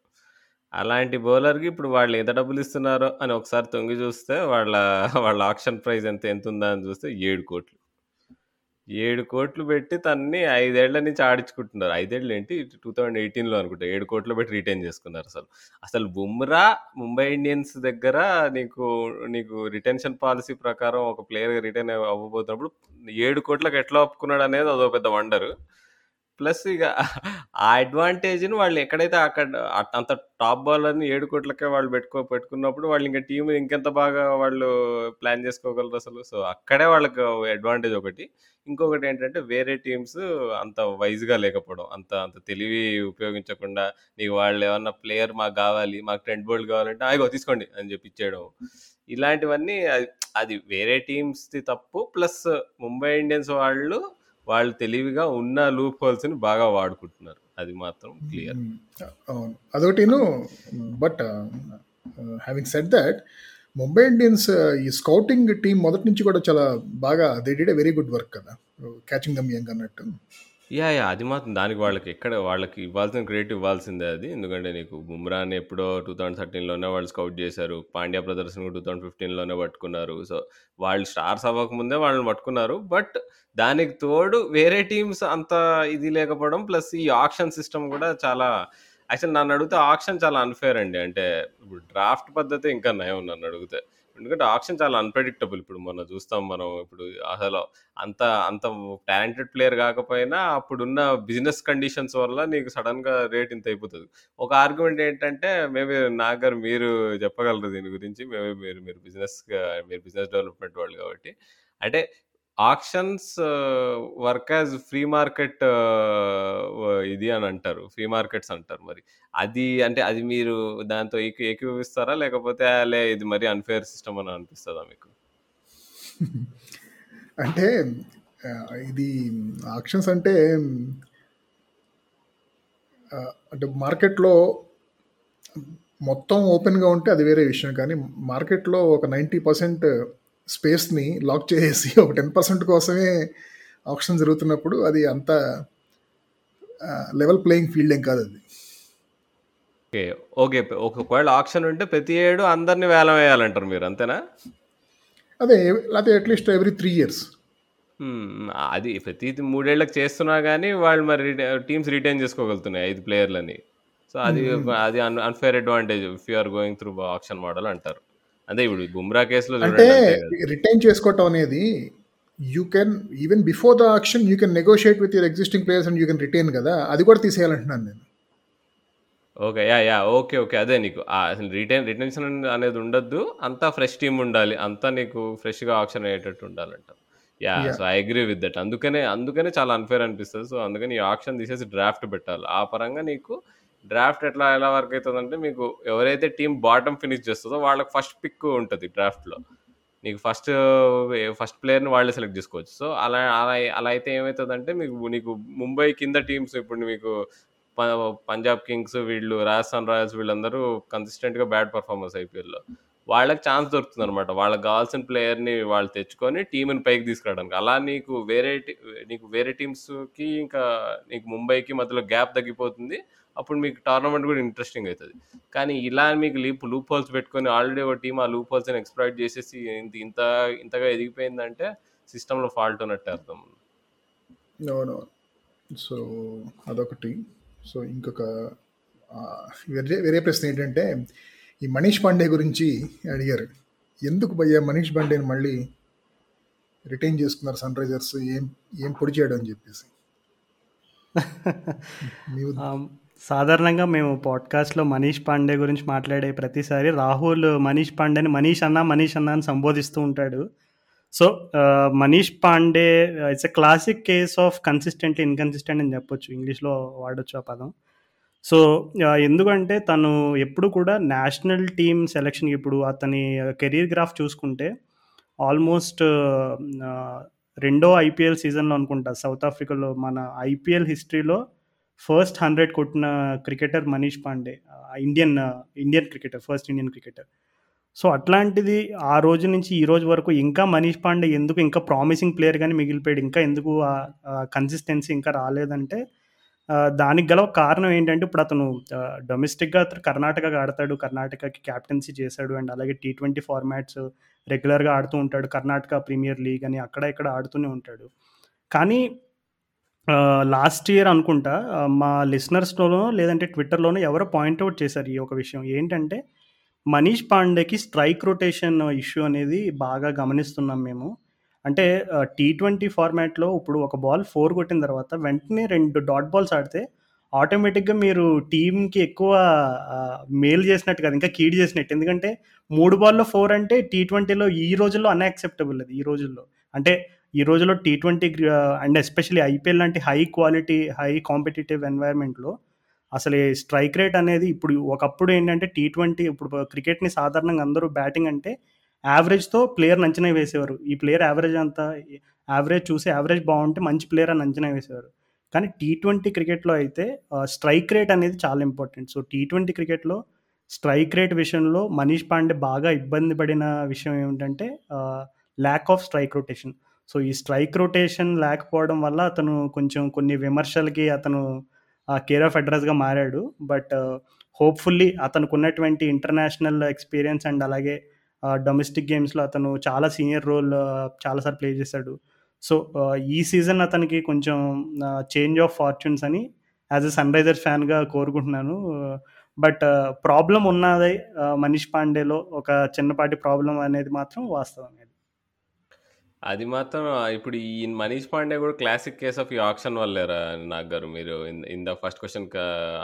అలాంటి బౌలర్కి ఇప్పుడు వాళ్ళు ఎంత డబ్బులు ఇస్తున్నారో అని ఒకసారి తొంగి చూస్తే వాళ్ళ వాళ్ళ ఆక్షన్ ప్రైస్ ఎంత ఎంత ఉందా అని చూస్తే ఏడు కోట్లు. ఏడు కోట్లు పెట్టి తన్ని ఐదేళ్ళ నుంచి ఆడించుకుంటున్నారు. ఐదేళ్ళు ఏంటి? టూ థౌజండ్ ఎయిటీన్లో అనుకుంటా. ఏడు కోట్లు పెట్టి రిటైన్ చేసుకున్నారు అసలు. అసలు బుమ్రా ముంబై ఇండియన్స్ దగ్గర నీకు నీకు రిటెన్షన్ పాలసీ ప్రకారం ఒక ప్లేయర్గా రిటైన్ అవ్వబోతున్నప్పుడు ఏడు కోట్లకు ఎట్లా ఒప్పుకున్నాడు అనేది అదో పెద్ద వండరు. ప్లస్ ఇక ఆ అడ్వాంటేజ్ని వాళ్ళు ఎక్కడైతే అక్కడ అంత టాప్ బౌలర్ని ఏడు కోట్లకే వాళ్ళు పెట్టుకో పెట్టుకున్నప్పుడు వాళ్ళు ఇంకా టీం ఇంకెంత బాగా వాళ్ళు ప్లాన్ చేసుకోగలరు అసలు? సో అక్కడే వాళ్ళకి అడ్వాంటేజ్ ఒకటి. ఇంకొకటి ఏంటంటే వేరే టీమ్స్ అంత వైజ్గా లేకపోవడం. అంత అంత తెలివి ఉపయోగించకుండా నీకు వాళ్ళు ఏమన్నా ప్లేయర్ మాకు కావాలి మాకు టెంట్ బోల్డ్ కావాలంటే అయ్యో తీసుకోండి అని చెప్పి ఇచ్చేయడం. ఇలాంటివన్నీ అది అది వేరే టీమ్స్ది తప్పు. ప్లస్ ముంబై ఇండియన్స్ వాళ్ళు వాళ్ళు తెలివిగా ఉన్న లూప్ హోల్స్ని బాగా వాడుకుంటున్నారు. అది మాత్రం క్లియర్ అవును. అదొకటిను but having set that Mumbai Indians ఈ స్కౌటింగ్ టీం మొదటి నుంచి కూడా చాలా బాగా they did a very good work కదా. క్యాచింగ్ దమ్ యంగ్ అన్నట్టు. యా యా అది మాత్రం దానికి వాళ్ళకి ఎక్కడ వాళ్ళకి ఇవ్వాల్సిన క్రెడిట్ ఇవ్వాల్సిందే అది. ఎందుకంటే నీకు బుమ్రాని ఎప్పుడో టూ థౌజండ్ థర్టీన్లోనే వాళ్ళు స్కౌట్ చేశారు. పాండ్యా ప్రదర్శన టూ థౌజండ్ ఫిఫ్టీన్లోనే పట్టుకున్నారు. సో వాళ్ళు స్టార్స్ అవ్వకముందే వాళ్ళని పట్టుకున్నారు. బట్ దానికి తోడు వేరే టీమ్స్ అంత ఇది లేకపోవడం ప్లస్ ఈ ఆక్షన్ సిస్టమ్ కూడా చాలా యాక్చువల్ నన్ను అడిగితే ఆక్షన్ చాలా అన్ఫేర్ అండి. అంటే ఇప్పుడు డ్రాఫ్ట్ పద్ధతి ఇంకా నయం నన్ను అడిగితే. ఎందుకంటే ఆప్షన్ చాలా అన్ప్రెడిక్టబుల్ ఇప్పుడు మనం చూస్తాం మనం ఇప్పుడు అసలు అంత అంత టాలెంటెడ్ ప్లేయర్ కాకపోయినా అప్పుడున్న బిజినెస్ కండిషన్స్ వల్ల నీకు సడన్గా రేట్ ఇంత అయిపోతుంది. ఒక ఆర్గ్యుమెంట్ ఏంటంటే మేబీ నాగర్ మీరు చెప్పగలరు దీని గురించి. మేబీ మీరు మీరు బిజినెస్ మీరు బిజినెస్ డెవలప్మెంట్ వాళ్ళు కాబట్టి. అంటే auctions work as free market ఇది అని అంటారు. ఫ్రీ మార్కెట్స్ అంటారు మరి. అది అంటే అది మీరు దాంతో ఏకీ ఏకీభవిస్తారా లేకపోతే లే ఇది మరి అన్ఫేర్ సిస్టమ్ అని అనిపిస్తుందా మీకు? అంటే ఇది ఆక్షన్స్ అంటే అంటే మార్కెట్లో మొత్తం ఓపెన్గా ఉంటే అది వేరే విషయం. కానీ మార్కెట్లో ఒక నైంటీ పర్సెంట్ స్పేస్ని లాక్ చేసి ఒక టెన్ పర్సెంట్ కోసమే ఆప్షన్ జరుగుతున్నప్పుడు అది అంత లెవెల్ ప్లేయింగ్ ఫీల్డ్ ఏం కాదు అది. ఓకే ఓకే ఒకవేళ ఆప్షన్ ఉంటే ప్రతి ఏడు అందరిని వేలం వేయాలంటారు మీరు అంతేనా? అదే లేకపోతే అట్లీస్ట్ ఎవ్రీ త్రీ ఇయర్స్. అది ప్రతి మూడేళ్ళకు చేస్తున్నా కానీ వాళ్ళు మరి టీమ్స్ రిటైన్ చేసుకోగలుగుతున్నాయి ఐదు ప్లేయర్లని. సో అది అది unfair advantage if are going through option model అంటారు. అదే ఇప్పుడు బుమ్రా కేసులో అంటే రిటైన్ చేసుకోవటం అనేది you can even before the auction you can negotiate with your existing players and you can retain కదా అది కూడా తీసేయాలంటున్నాను నేను okay. Yeah! Yeah! Okay. Okay. అదే నీకు అసలు రిటెన్ రిటెన్షన్ అనేది ఉండొద్దు. అంతా ఫ్రెష్ టీమ్ ఉండాలి. అంతా నీకు ఫ్రెష్‌గా ఆక్షన్ అయ్యేటట్టు ఉండాలంటావు. Yeah! Yeah! So, I agree with that. అందుకనే, అందుకనే చాలా అన్‌ఫెయిర్ అనిపిస్తది. సో, అందుకని ఈ ఆక్షన్ తీసేసి డ్రాఫ్ట్ పెట్టాలి. ఆ పరంగా నీకు డ్రాఫ్ట్ ఎట్లా ఎలా వర్క్ అవుతుందంటే మీకు ఎవరైతే టీం బాటమ్ ఫినిష్ చేస్తుందో వాళ్ళకి ఫస్ట్ పిక్ ఉంటుంది డ్రాఫ్ట్‌లో. నీకు ఫస్ట్ ఫస్ట్ ప్లేయర్‌ని వాళ్ళే సెలెక్ట్ చేసుకోవచ్చు. సో, అలా అలా అలా అయితే ఏమవుతుందంటే మీకు నీకు ముంబై కింద టీమ్స్ ఇప్పుడు మీకు ప పంజాబ్ కింగ్స్ వీళ్ళు రాజస్థాన్ రాయల్స్ వీళ్ళందరూ కన్సిస్టెంట్‌గా బ్యాడ్ పర్ఫార్మెన్స్ ఐపీఎల్‌లో. వాళ్ళకి ఛాన్స్ దొరుకుతుందనమాట. వాళ్ళకి కావాల్సిన ప్లేయర్‌ని వాళ్ళు తెచ్చుకొని టీంని పైకి తీసుకురావడానికి. అలా నీకు వేరే టీ నీకు వేరే టీమ్స్‌కి ఇంకా నీకు ముంబైకి మధ్యలో గ్యాప్ తగ్గిపోతుంది. అప్పుడు మీకు టోర్నమెంట్ కూడా ఇంట్రెస్టింగ్ అయితది. కానీ ఇలా మీకు లీప్ లూప్ హోల్స్ పెట్టుకొని ఆల్రెడీ ఒక టీమ్ ఆ లూప్ హోల్స్‌ని ఎక్స్‌ప్లాయిట్ చేసేసి ఇంత ఇంత ఇంతగా ఎదిగిపోయిందంటే సిస్టమ్‌లో ఫాల్ట్ ఉన్నట్టే అర్థం. సో, అదొకటి. సో, ఇంకొక వేరే వేరే ప్రశ్న ఏంటంటే, ఈ మనీష్ పాండే గురించి అడిగారు. ఎందుకు భయ్యా మనీష్ పాండేని మళ్ళీ రిటైన్ చేసుకున్నారు సన్‌రైజర్స్ ఏం ఏం పొడి చేయడం అని చెప్పేసి? సాధారణంగా మేము పాడ్‌కాస్ట్‌లో మనీష్ పాండే గురించి మాట్లాడే ప్రతిసారి రాహుల్ మనీష్ పాండేని మనీష్ అన్న, మనీష్ అన్న అని సంబోధిస్తూ ఉంటాడు. So, Manish Pande it's a classic case of consistently inconsistent అని చెప్పొచ్చు. ఇంగ్లీష్‌లో వాడొచ్చు ఆ పదం. సో, ఎందుకంటే తను ఎప్పుడు కూడా నేషనల్ టీమ్ సెలెక్షన్ ఇప్పుడు అతని కెరీర్ గ్రాఫ్ చూసుకుంటే ఆల్మోస్ట్ రెండో ఐపీఎల్ సీజన్‌లో అనుకుంటా సౌత్ ఆఫ్రికాలో మన ఐపీఎల్ హిస్టరీలో ఫస్ట్ 100 కొట్టిన cricketer Manish Pande. Indian Indian cricketer. First Indian cricketer. So, అట్లాంటిది ఆ రోజు నుంచి ఈ రోజు వరకు ఇంకా మనీష్ పాండే ఎందుకు ఇంకా ప్రామిసింగ్ ప్లేయర్ కానీ మిగిలిపోయాడు. ఇంకా ఎందుకు కన్సిస్టెన్సీ ఇంకా రాలేదంటే దానికి గల కారణం ఏంటంటే ఇప్పుడు అతను డొమెస్టిక్‌గా అతను కర్ణాటకకి ఆడతాడు. కర్ణాటకకి క్యాప్టెన్సీ చేశాడు. అండ్ అలాగే టీ ట్వంటీ ఫార్మాట్స్ రెగ్యులర్‌గా ఆడుతూ ఉంటాడు. కర్ణాటక ప్రీమియర్ లీగ్ అని అక్కడ ఇక్కడ ఆడుతూనే ఉంటాడు. కానీ లాస్ట్ ఇయర్ అనుకుంటా మా లిసనర్స్‌లోనో లేదంటే ట్విట్టర్‌లోనో ఎవరో పాయింట్ చేశారు ఈ ఒక విషయం. ఏంటంటే మనీష్ పాండేకి స్ట్రైక్ రొటేషన్ ఇష్యూ అనేది బాగా గమనిస్తున్నాం మేము. అంటే టీ ట్వంటీ ఫార్మాట్‌లో ఇప్పుడు ఒక బాల్ ఫోర్ కొట్టిన తర్వాత వెంటనే రెండు డాట్ బాల్స్ ఆడితే ఆటోమేటిక్‌గా మీరు టీంకి ఎక్కువ మేలు చేసినట్టు కాదు. ఇంకా కీడ్ చేసినట్టు. ఎందుకంటే మూడు బాల్‌లో ఫోర్ అంటే టీ ట్వంటీలో ఈ రోజుల్లో అన్‌యాక్సెప్టబుల్ అది ఈ రోజుల్లో. అంటే ఈ రోజుల్లో T twenty and especially IPL లాంటి హై క్వాలిటీ, హై కాంపిటేటివ్ ఎన్వైర్న్‌మెంట్‌లో అసలు స్ట్రైక్ రేట్ అనేది ఇప్పుడు ఒకప్పుడు ఏంటంటే టీ ట్వంటీ ఇప్పుడు క్రికెట్‌ని సాధారణంగా అందరూ బ్యాటింగ్ అంటే యావరేజ్‌తో ప్లేయర్‌ని అంచనా వేసేవారు. ఈ ప్లేయర్ యావరేజ్ అంతా యావరేజ్ చూసి యావరేజ్ బాగుంటే మంచి ప్లేయర్ అని అంచనా వేసేవారు. కానీ టీ ట్వంటీ క్రికెట్‌లో అయితే స్ట్రైక్ రేట్ అనేది చాలా ఇంపార్టెంట్. సో, టీ ట్వంటీ క్రికెట్‌లో స్ట్రైక్ రేట్ విషయంలో మనీష్ పాండే బాగా ఇబ్బంది పడిన విషయం ఏమిటంటే lack of strike rotation. So, ఈ స్ట్రైక్ రొటేషన్ లేకపోవడం వల్ల అతను కొంచెం కొన్ని విమర్శలకి అతను కేర్ ఆఫ్ అడ్రస్గా మారాడు. బట్ హోప్‌ఫుల్లీ uh, అతనుకున్నటువంటి ఇంటర్నేషనల్ ఎక్స్‌పీరియన్స్ అండ్ అలాగే uh, డొమెస్టిక్ గేమ్స్‌లో అతను చాలా సీనియర్ రోల్ చాలాసార్లు ప్లే చేశాడు. సో, uh, ఈ సీజన్ అతనికి కొంచెం చేంజ్ ఆఫ్ ఫార్చ్యూన్స్ అని యాస్ ఎ సన్‌రైజర్స్ ఫ్యాన్‌గా కోరుకుంటున్నాను. బట్ ప్రాబ్లం ఉన్నది మనీష్ పాండేలో ఒక చిన్నపాటి ప్రాబ్లం అనేది మాత్రం వాస్తవం అది మాత్రం ఇప్పుడు ఈ మనీష్ పాండే కూడా క్లాసిక్ కేస్ ఆఫ్ ఈ ఆక్షన్ వల్లేరా నాగ్ గారు మీరు ఇన్ ఫస్ట్ క్వశ్చన్కి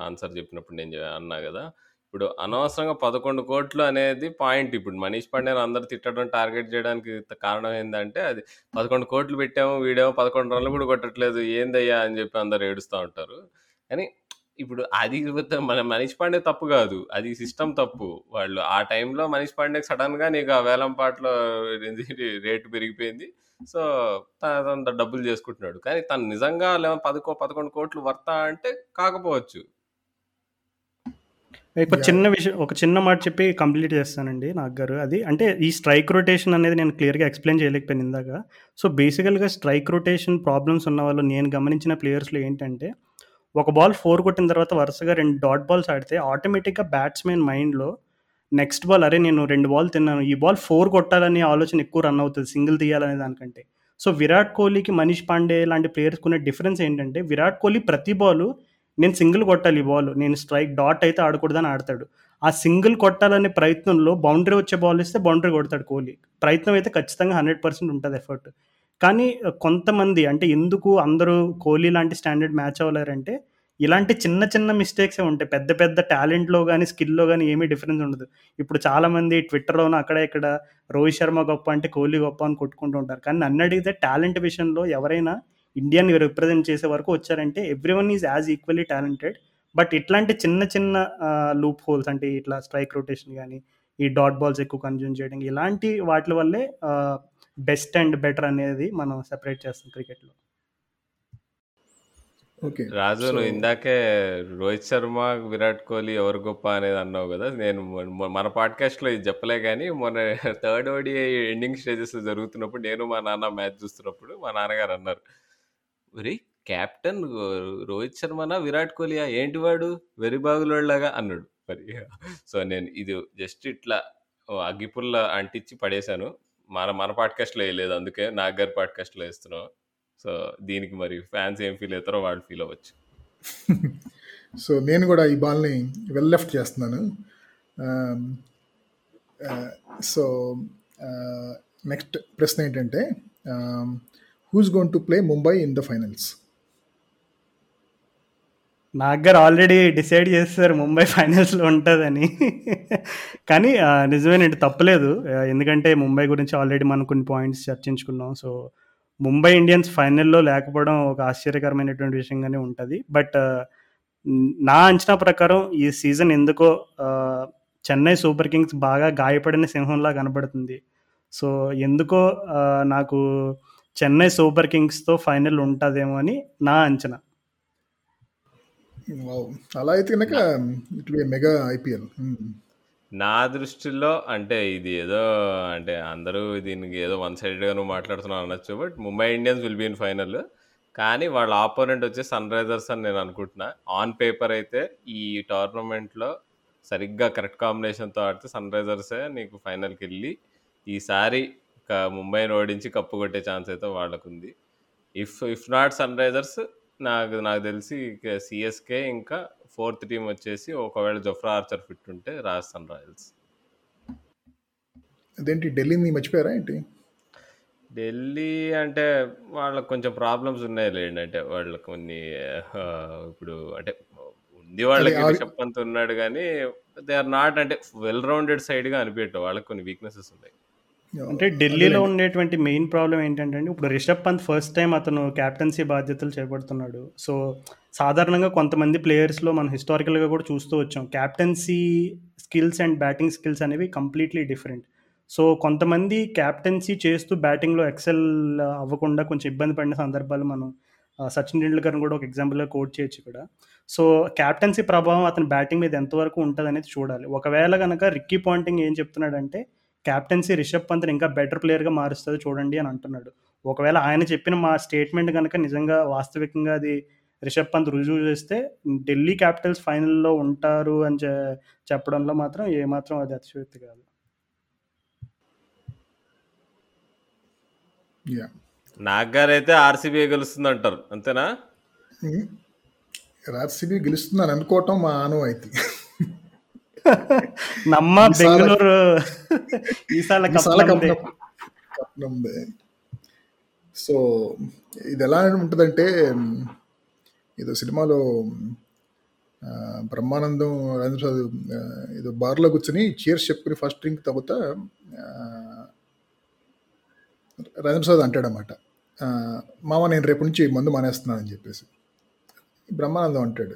ఆన్సర్ చెప్పినప్పుడు నేను అన్నా కదా ఇప్పుడు అనవసరంగా పదకొండు కోట్లు అనేది పాయింట్ ఇప్పుడు మనీష్ పాండేను అందరూ తిట్టడం, టార్గెట్ చేయడానికి కారణం ఏంటంటే అది పదకొండు కోట్లు పెట్టాము. వీడేమో 11 రన్‌లు కూడా కొట్టట్లేదు. ఏందయ్యా అని చెప్పి అందరు ఏడుస్తూ ఉంటారు. కానీ ఇప్పుడు అది మన మనీష్ పాండే తప్పు కాదు. అది సిస్టమ్ తప్పు. వాళ్ళు ఆ టైంలో మనీష్ పాండేకి సడెన్‌గా నీకు ఆ వేలం పాటలో ఇది రేట్ పెరిగిపోయింది. సో, తనంత డబ్బులు చేసుకుంటున్నాడు. కానీ తను నిజంగా లెవ పదకొ 11,00,00,000 వర్తా అంటే కాకపోవచ్చు. ఒక! చిన్న విషయం ఒక చిన్న మాట చెప్పి కంప్లీట్ చేస్తానండి నాగ్ గారు. అది అంటే ఈ స్ట్రైక్ రొటేషన్ అనేది నేను క్లియర్‌గా ఎక్స్‌ప్లెయిన్ చేయలేకపోయాను ఇందాక. సో, బేసికల్‌గా స్ట్రైక్ రొటేషన్ ప్రాబ్లమ్స్ ఉన్నవాళ్ళు నేను గమనించిన ప్లేయర్స్‌లో ఏంటంటే ఒక బాల్ ఫోర్ కొట్టిన తర్వాత వరుసగా రెండు డాట్ బాల్స్ ఆడితే ఆటోమేటిక్‌గా బ్యాట్స్‌మెన్ మైండ్‌లో నెక్స్ట్ బాల్ అరే! నేను రెండు బాల్ తిన్నాను. ఈ బాల్ ఫోర్ కొట్టాలనే ఆలోచన ఎక్కువ రన్ అవుతుంది సింగిల్ తీయాలనే దానికంటే. సో, విరాట్ కోహ్లీకి, మనీష్ పాండే లాంటి ప్లేయర్స్‌కి ఉన్న డిఫరెన్స్ ఏంటంటే విరాట్ కోహ్లీ ప్రతి బాల్ నేను సింగిల్ కొట్టాలి ఈ బాల్. నేను స్ట్రైక్ డాట్ అయితే ఆడకూడదని ఆడతాడు. ఆ సింగిల్ కొట్టాలనే ప్రయత్నంలో బౌండరీ వచ్చే బాల్ ఇస్తే బౌండరీ కొడతాడు కోహ్లీ. ప్రయత్నం అయితే ఖచ్చితంగా హండ్రెడ్ పర్సెంట్ ఉంటుంది ఎఫర్ట్. కానీ కొంతమంది అంటే ఎందుకు అందరూ కోహ్లీ లాంటి స్టాండర్డ్ మ్యాచ్ అవ్వలేరంటే ఇలాంటి చిన్న చిన్న మిస్టేక్సే ఉంటాయి. పెద్ద పెద్ద టాలెంట్లో కానీ స్కిల్లో కానీ ఏమీ డిఫరెన్స్ ఉండదు. ఇప్పుడు చాలామంది ట్విట్టర్లోనూ అక్కడ ఇక్కడ రోహిత్ శర్మ గొప్ప అంటే కోహ్లీ గొప్ప అని కొట్టుకుంటూ ఉంటారు. కానీ నన్ను అడిగితే టాలెంట్ విషయంలో ఎవరైనా ఇండియాని రిప్రజెంట్ చేసే వరకు వచ్చారంటే everyone is as equally talented but ఇట్లాంటి చిన్న చిన్న లూప్ హోల్స్ అంటే ఇట్లా స్ట్రైక్ రొటేషన్ కానీ ఈ డాట్ బాల్స్ ఎక్కువ కన్జ్యూమ్ చేయడం ఇలాంటి వాటి వల్లే బెస్ట్ అండ్ బెటర్ అనేది మనం సెపరేట్ చేస్తాం క్రికెట్లో. ఓకే. రాజు నువ్వు ఇందాకే రోహిత్ శర్మ విరాట్ కోహ్లీ ఎవరు గొప్ప అనేది అన్నావు కదా నేను మన పాడ్కాస్ట్లో ఇది చెప్పలే కానీ మొన్న థర్డ్ ఓడిఐ ఎండింగ్ స్టేజెస్ జరుగుతున్నప్పుడు నేను మా నాన్న మ్యాచ్ చూస్తున్నప్పుడు మా నాన్నగారు అన్నారు మరి కెప్టెన్ రోహిత్ శర్మనా విరాట్ కోహ్లీయా? ఏంటి వాడు? వెరీ బాగులోళ్ళగా అన్నాడు. మరి సో నేను ఇది జస్ట్ ఇట్లా అగ్గిపుల్ల అంటించి పడేశాను. మన మన పాడ్కాస్ట్లో వేయలేదు. అందుకే నాగ్ గారి పాడ్కాస్ట్లో వేస్తున్నాం. సో దీనికి మరి ఫ్యాన్స్ ఏం ఫీల్ అవుతారో వాళ్ళు ఫీల్ అవ్వచ్చు. సో నేను కూడా ఈ బాల్ని వెల్ లెఫ్ట్ చేస్తున్నాను. సో నెక్స్ట్ ప్రశ్న ఏంటంటే who's gonna play Mumbai in the finals నాగ్గర్ already decide చేస్తారు ముంబై ఫైనల్స్లో ఉంటుందని. కానీ నిజమే నిజమేనండి తప్పలేదు. ఎందుకంటే ముంబై గురించి ఆల్రెడీ మనం కొన్ని పాయింట్స్ చర్చించుకున్నాం. సో ముంబై ఇండియన్స్ ఫైనల్లో లేకపోవడం ఒక ఆశ్చర్యకరమైనటువంటి విషయంగానే ఉంటుంది. బట్ నా అంచనా ప్రకారం ఈ సీజన్ ఎందుకో చెన్నై సూపర్ కింగ్స్ బాగా గాయపడిన సింహంలా కనబడుతుంది. సో ఎందుకో నాకు చెన్నై సూపర్ కింగ్స్తో ఫైనల్ ఉంటుందేమో అని నా అంచనా. వావ్. అలా అయితే కనుక ఇట్ మెగా ఐపీఎల్ నా దృష్టిలో అంటే ఇది ఏదో అంటే అందరూ దీనికి ఏదో వన్ సైడెడ్గా నువ్వు మాట్లాడుతున్నావు అనొచ్చు but Mumbai Indians will be in final కానీ వాళ్ళ ఆపోనెంట్ వచ్చి సన్ రైజర్స్ అని నేను అనుకుంటున్నా. ఆన్ పేపర్ అయితే ఈ టోర్నమెంట్లో సరిగ్గా కరెక్ట్ కాంబినేషన్తో ఆడితే సన్ రైజర్సే నీకు ఫైనల్కి వెళ్ళి ఈసారి క- ముంబైని ఓడించి కప్పు కొట్టే ఛాన్స్ అయితే వాళ్ళకు ఉంది if if not Sunrisers నాకు నాకు తెలిసి సిఎస్కే ఇంకా ఫోర్త్ టీం వచ్చేసి ఒకవేళ జొఫ్రా ఆర్చర్ ఫిట్ ఉంటే రాజస్థాన్ రాయల్స్. అదేంటి ఢిల్లీని మర్చిపోయారా ఏంటి? ఢిల్లీ అంటే వాళ్ళకి కొంచెం ప్రాబ్లమ్స్ ఉన్నాయి లేండి. అంటే వాళ్ళకి కొన్ని ఇప్పుడు అంటే ఉంది వాళ్ళకి అది- రిషబ్ పంత్ ఉన్నాడు కానీ దే ఆర్ నాట్ అంటే వెల్ రౌండెడ్ సైడ్గా అనిపించట్టు వాళ్ళకి కొన్ని వీక్నెసెస్ ఉన్నాయి. అంటే ఢిల్లీలో ఉండేటువంటి మెయిన్ ప్రాబ్లం ఏంటంటే ఇప్పుడు రిషబ్ పంత్ ఫస్ట్ టైం అతను క్యాప్టెన్సీ బాధ్యతలు చేపడుతున్నాడు. సో సాధారణంగా కొంతమంది ప్లేయర్స్లో మనం హిస్టారికల్గా కూడా చూస్తూ వచ్చాం. Captaincy skills and batting skills అనేవి కంప్లీట్లీ డిఫరెంట్. సో కొంతమంది క్యాప్టెన్సీ చేస్తూ బ్యాటింగ్లో ఎక్సెల్ అవ్వకుండా కొంచెం ఇబ్బంది పడిన సందర్భాలు మనం సచిన్ టెండూల్కర్ని కూడా ఒక ఎగ్జాంపుల్గా కోట్ చేయొచ్చు ఇక్కడ. సో క్యాప్టెన్సీ ప్రభావం అతని బ్యాటింగ్ మీద ఎంతవరకు ఉంటుంది అనేది చూడాలి. ఒకవేళ కనుక రిక్కీ పాయింటింగ్ ఏం చెప్తున్నాడంటే క్యాప్టెన్సీ రిషబ్ పంత్ని ఇంకా బెటర్ ప్లేయర్గా మారుస్తుంది చూడండి అని అంటున్నాడు. ఒకవేళ ఆయన చెప్పిన మా స్టేట్మెంట్ కనుక నిజంగా వాస్తవికంగా అది రిషబ్ పంత్ రుజువు చేస్తే ఢిల్లీ క్యాపిటల్స్ ఫైనల్లో ఉంటారు అని చె- చెప్పడంలో మాత్రం ఏమాత్రం అది అతిశయోక్తి కాదు. యా నాగ్గారు అయితే ఆర్సీబీ గెలుస్తుంది అంటారు అంతేనా? ఆర్సీబీ గెలుస్తుందని అనుకోవటం మా ఆనవాయితీ. నమ్మ బెంగళూరు ఈసాల సో ఇది ఎలా ఉంటుందంటే ఏదో సినిమాలో బ్రహ్మానందం రాజేంద్ర ప్రసాద్ ఏదో బార్లో కూర్చొని చీర్స్ చెప్పుకుని ఫస్ట్ డ్రింక్ తాగుతా ఆ, రాజేంద్ర ప్రసాద్ అంటాడనమాట మామ నేను రేపు నుంచి మందు మానేస్తున్నానని చెప్పేసి. బ్రహ్మానందం అంటాడు.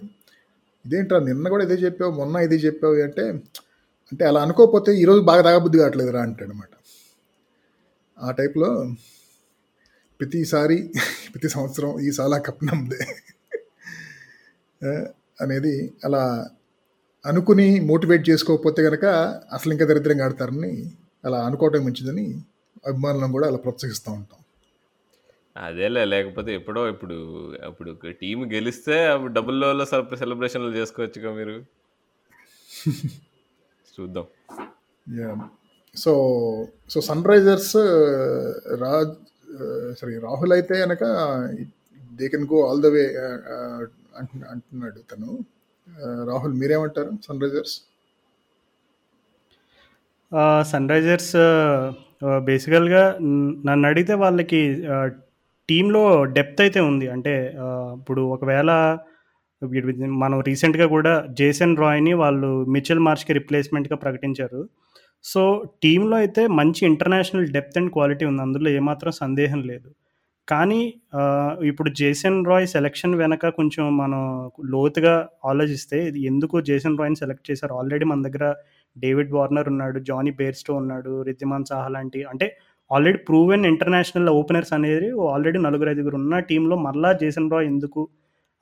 ఇదేంట్రా నిన్న కూడా ఇదే చెప్పావు మొన్న ఇదే చెప్పావు అంటే అంటే అలా అనుకోకపోతే ఈరోజు బాగా తాగబుద్ధి కావట్లేదురా అంటాడు అనమాట ఆ టైప్లో ప్రతిసారి ప్రతి సంవత్సరం ఈ సాలా కప్ నమ్మదే అనేది అలా అనుకుని మోటివేట్ చేసుకోకపోతే కనుక అసలు ఇంకా దరిద్రంగా ఆడతారని అలా అనుకోవటం మంచిదని అభిమానులను కూడా అలా ప్రోత్సహిస్తూ ఉంటాం. అదేలే లేకపోతే ఎప్పుడో ఇప్పుడు అప్పుడు టీం గెలిస్తే అప్పుడు డబుల్ లోలో సెలబ్రేషన్లు చేసుకోవచ్చుగా మీరు. చూద్దాం. Yeah so so Sunrisers Raj sorry Rahul అయితే కనుక they can go all the way అంటున్నాడు తను. Uh, రాహుల్ మీరేమంటారు సన్ రైజర్స్ సన్ రైజర్స్ బేసికల్గా నన్ను అడిగితే వాళ్ళకి టీంలో డెప్త్ అయితే ఉంది. అంటే ఆ, ఇప్పుడు ఒకవేళ మనం రీసెంట్గా కూడా జేసన్ రాయ్ని వాళ్ళు మిచెల్ మార్చ్కి రిప్లేస్మెంట్గా ప్రకటించారు. సో టీంలో అయితే మంచి ఇంటర్నేషనల్ డెప్త్ అండ్ క్వాలిటీ ఉంది. అందులో ఏమాత్రం సందేహం లేదు. కానీ ఇప్పుడు జేసన్ రాయ్ సెలెక్షన్ వెనక కొంచెం మనం లోతుగా ఆలోచిస్తే ఇది ఎందుకు జేసన్ రాయ్ని సెలెక్ట్ చేశారు? ఆల్రెడీ మన దగ్గర డేవిడ్ వార్నర్ ఉన్నాడు జానీ బేర్స్టో ఉన్నాడు రిద్దిమాన్ సాహా లాంటి అంటే ఆల్రెడీ ప్రూవెన్ ఇంటర్నేషనల్ ఓపెనర్స్ అనేది ఆల్రెడీ నలుగురు ఐదుగురు ఉన్న టీంలో మళ్ళా జేసన్ రాయ్ ఎందుకు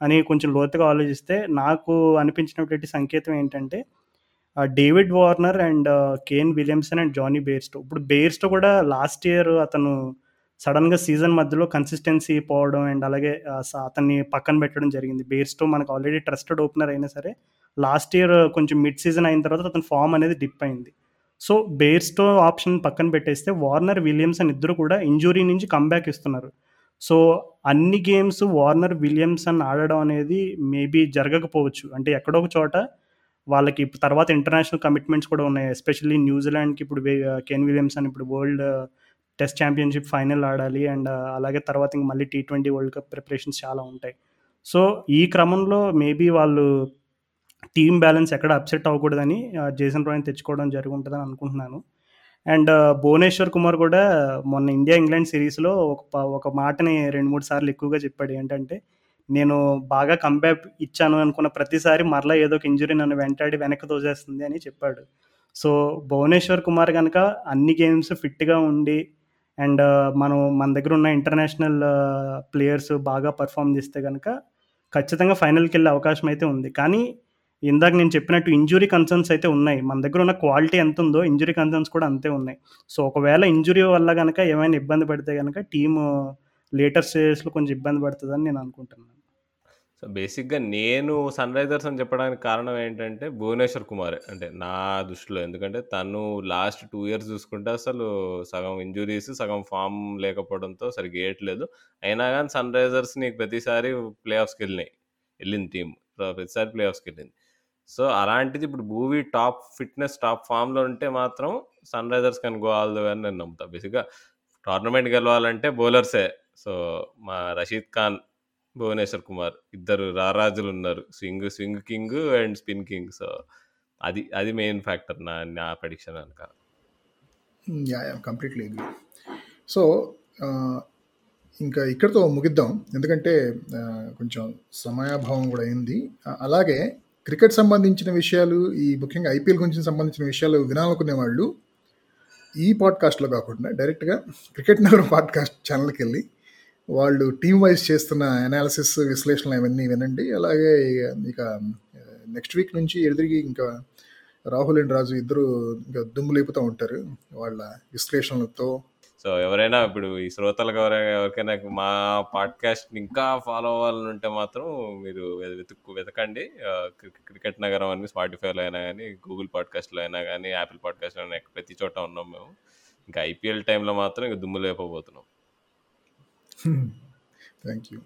అని కొంచెం లోతుగా ఆలోచిస్తే నాకు అనిపించినటువంటి సంకేతం ఏంటంటే David Warner and Kane Williamson and Jonny Bairstow. ఇప్పుడు బేర్స్టో కూడా లాస్ట్ ఇయర్ అతను సడన్గా సీజన్ మధ్యలో కన్సిస్టెన్సీ పోవడం అండ్ అలాగే స- అతన్ని పక్కన పెట్టడం జరిగింది. బేర్స్టో మనకు ఆల్రెడీ ట్రస్టెడ్ ఓపెనర్ అయినా సరే లాస్ట్ ఇయర్ కొంచెం మిడ్ సీజన్ అయిన తర్వాత అతని ఫామ్ అనేది డిప్ అయింది. సో బేర్స్టో ఆప్షన్ పక్కన పెట్టేస్తే వార్నర్ విలియమ్సన్ ఇద్దరు కూడా ఇంజురీ నుంచి కంబ్యాక్ ఇస్తున్నారు. సో అన్ని గేమ్స్ వార్నర్ విలియమ్సన్ ఆడడం అనేది మేబీ జరగకపోవచ్చు. అంటే ఎక్కడో ఒక చోట వాళ్ళకి ఇప్పుడు తర్వాత ఇంటర్నేషనల్ కమిట్మెంట్స్ కూడా ఉన్నాయి. ఎస్పెషల్లీ న్యూజిలాండ్కి ఇప్పుడు కెన్ విలియమ్సన్ ఇప్పుడు వరల్డ్ టెస్ట్ ఛాంపియన్షిప్ ఫైనల్ ఆడాలి. అండ్ అలాగే తర్వాత ఇంక మళ్ళీ T twenty world cup preparations చాలా ఉంటాయి. సో ఈ క్రమంలో మేబీ వాళ్ళు టీమ్ బ్యాలెన్స్ ఎక్కడ అప్సెట్ అవ్వకూడదని ఆ, జేసన్ రాయ్ని తెచ్చుకోవడం జరుగుంటుందని అనుకుంటున్నాను. అండ్ భువనేశ్వర్ కుమార్ కూడా మొన్న ఇండియా ఇంగ్లాండ్ సిరీస్లో ఒక ఒక మాటని రెండు మూడు సార్లు ఎక్కువగా చెప్పాడు. ఏంటంటే నేను బాగా కంబ్యాక్ ఇచ్చాను అనుకున్న ప్రతిసారి మరలా ఏదో ఒక ఇంజురీ నన్ను వెంటాడి వెనక్కి తోసేస్తుంది అని చెప్పాడు. సో భువనేశ్వర్ కుమార్ కనుక అన్ని గేమ్స్ ఫిట్గా ఉండి అండ్ మనం మన దగ్గర ఉన్న ఇంటర్నేషనల్ ప్లేయర్స్ బాగా పర్ఫామ్ చేస్తే కనుక ఖచ్చితంగా ఫైనల్కి వెళ్ళే అవకాశం అయితే ఉంది. కానీ ఇందాక నేను చెప్పినట్టు ఇంజురీ కన్సర్న్స్ అయితే ఉన్నాయి. మన దగ్గర ఉన్న క్వాలిటీ ఎంత ఉందో ఇంజురీ కన్సర్న్స్ కూడా అంతే ఉన్నాయి. సో ఒకవేళ ఇంజురీ వల్ల కనుక ఏమైనా ఇబ్బంది పడితే కనుక టీము లేటర్ స్టేజెస్లో కొంచెం ఇబ్బంది పడుతుందని నేను అనుకుంటున్నాను. సో బేసిక్గా నేను సన్ రైజర్స్ అని చెప్పడానికి కారణం ఏంటంటే భువనేశ్వర్ కుమార్. అంటే నా దృష్టిలో. ఎందుకంటే తను లాస్ట్ టూ ఇయర్స్ చూసుకుంటే అసలు సగం ఇంజురీస్ సగం ఫామ్ లేకపోవడంతో సరిగ్గా వేయట్లేదు అయినా కానీ సన్ రైజర్స్ నీకు ప్రతిసారి ప్లే ఆఫ్స్కి వెళ్ళినాయి. వెళ్ళింది టీం ప్రతిసారి ప్లే ఆఫ్స్కి వెళ్ళింది. సో అలాంటిది ఇప్పుడు భూవీ టాప్ ఫిట్నెస్ టాప్ ఫామ్లో ఉంటే మాత్రం Sunrisers can go all అని నేను నమ్ముతా. బేసిక్గా టోర్నమెంట్ గెలవాలంటే బౌలర్సే. సో మా రషీద్ ఖాన్ భువనేశ్వర్ కుమార్ ఇద్దరు రారాజులు ఉన్నారు. Swing swing king and spin king. So అది అది మెయిన్ ఫ్యాక్టర్ నా నా prediction అనుక yeah yeah completely agree. So ఇంకా ఇక్కడితో ముగిద్దాం. ఎందుకంటే కొంచెం సమయాభావం కూడా అయింది. అలాగే క్రికెట్ సంబంధించిన విషయాలు ఈ ముఖ్యంగా ఐపీఎల్ గురించి సంబంధించిన విషయాలు వినాలనుకునే వాళ్ళు ఈ పాడ్కాస్ట్లో కాకుండా డైరెక్ట్గా క్రికెట్ నగరం పాడ్కాస్ట్ ఛానల్కి వెళ్ళి వాళ్ళు టీం వైజ్ చేస్తున్న అనాలిసిస్ విశ్లేషణలు అవన్నీ వినండి. అలాగే ఇక నెక్స్ట్ వీక్ నుంచి ఎదురికి ఇంకా రాహుల్ అండ్ రాజు ఇద్దరు ఇంకా దుమ్ము లేపుతూ ఉంటారు. వాళ్ళ విశ్లేషణలతో సో ఎవరైనా ఇప్పుడు ఈ శ్రోతలకు ఎవరైనా ఎవరికైనా మా పాడ్కాస్ట్ ఇంకా ఫాలో అవ్వాలని ఉంటే మాత్రం మీరు వెతుక్కు వెతకండి. క్రికెట్ నగరం అని స్పాటిఫైలో అయినా కానీ గూగుల్ పాడ్కాస్ట్లో అయినా కానీ యాపిల్ పాడ్కాస్ట్లో అయినా ప్రతి చోట ఉన్నాం మేము. ఇంకా ఐపీఎల్ టైంలో మాత్రం ఇంకా దుమ్ము లేపబోతున్నాం. Hmm. Thank you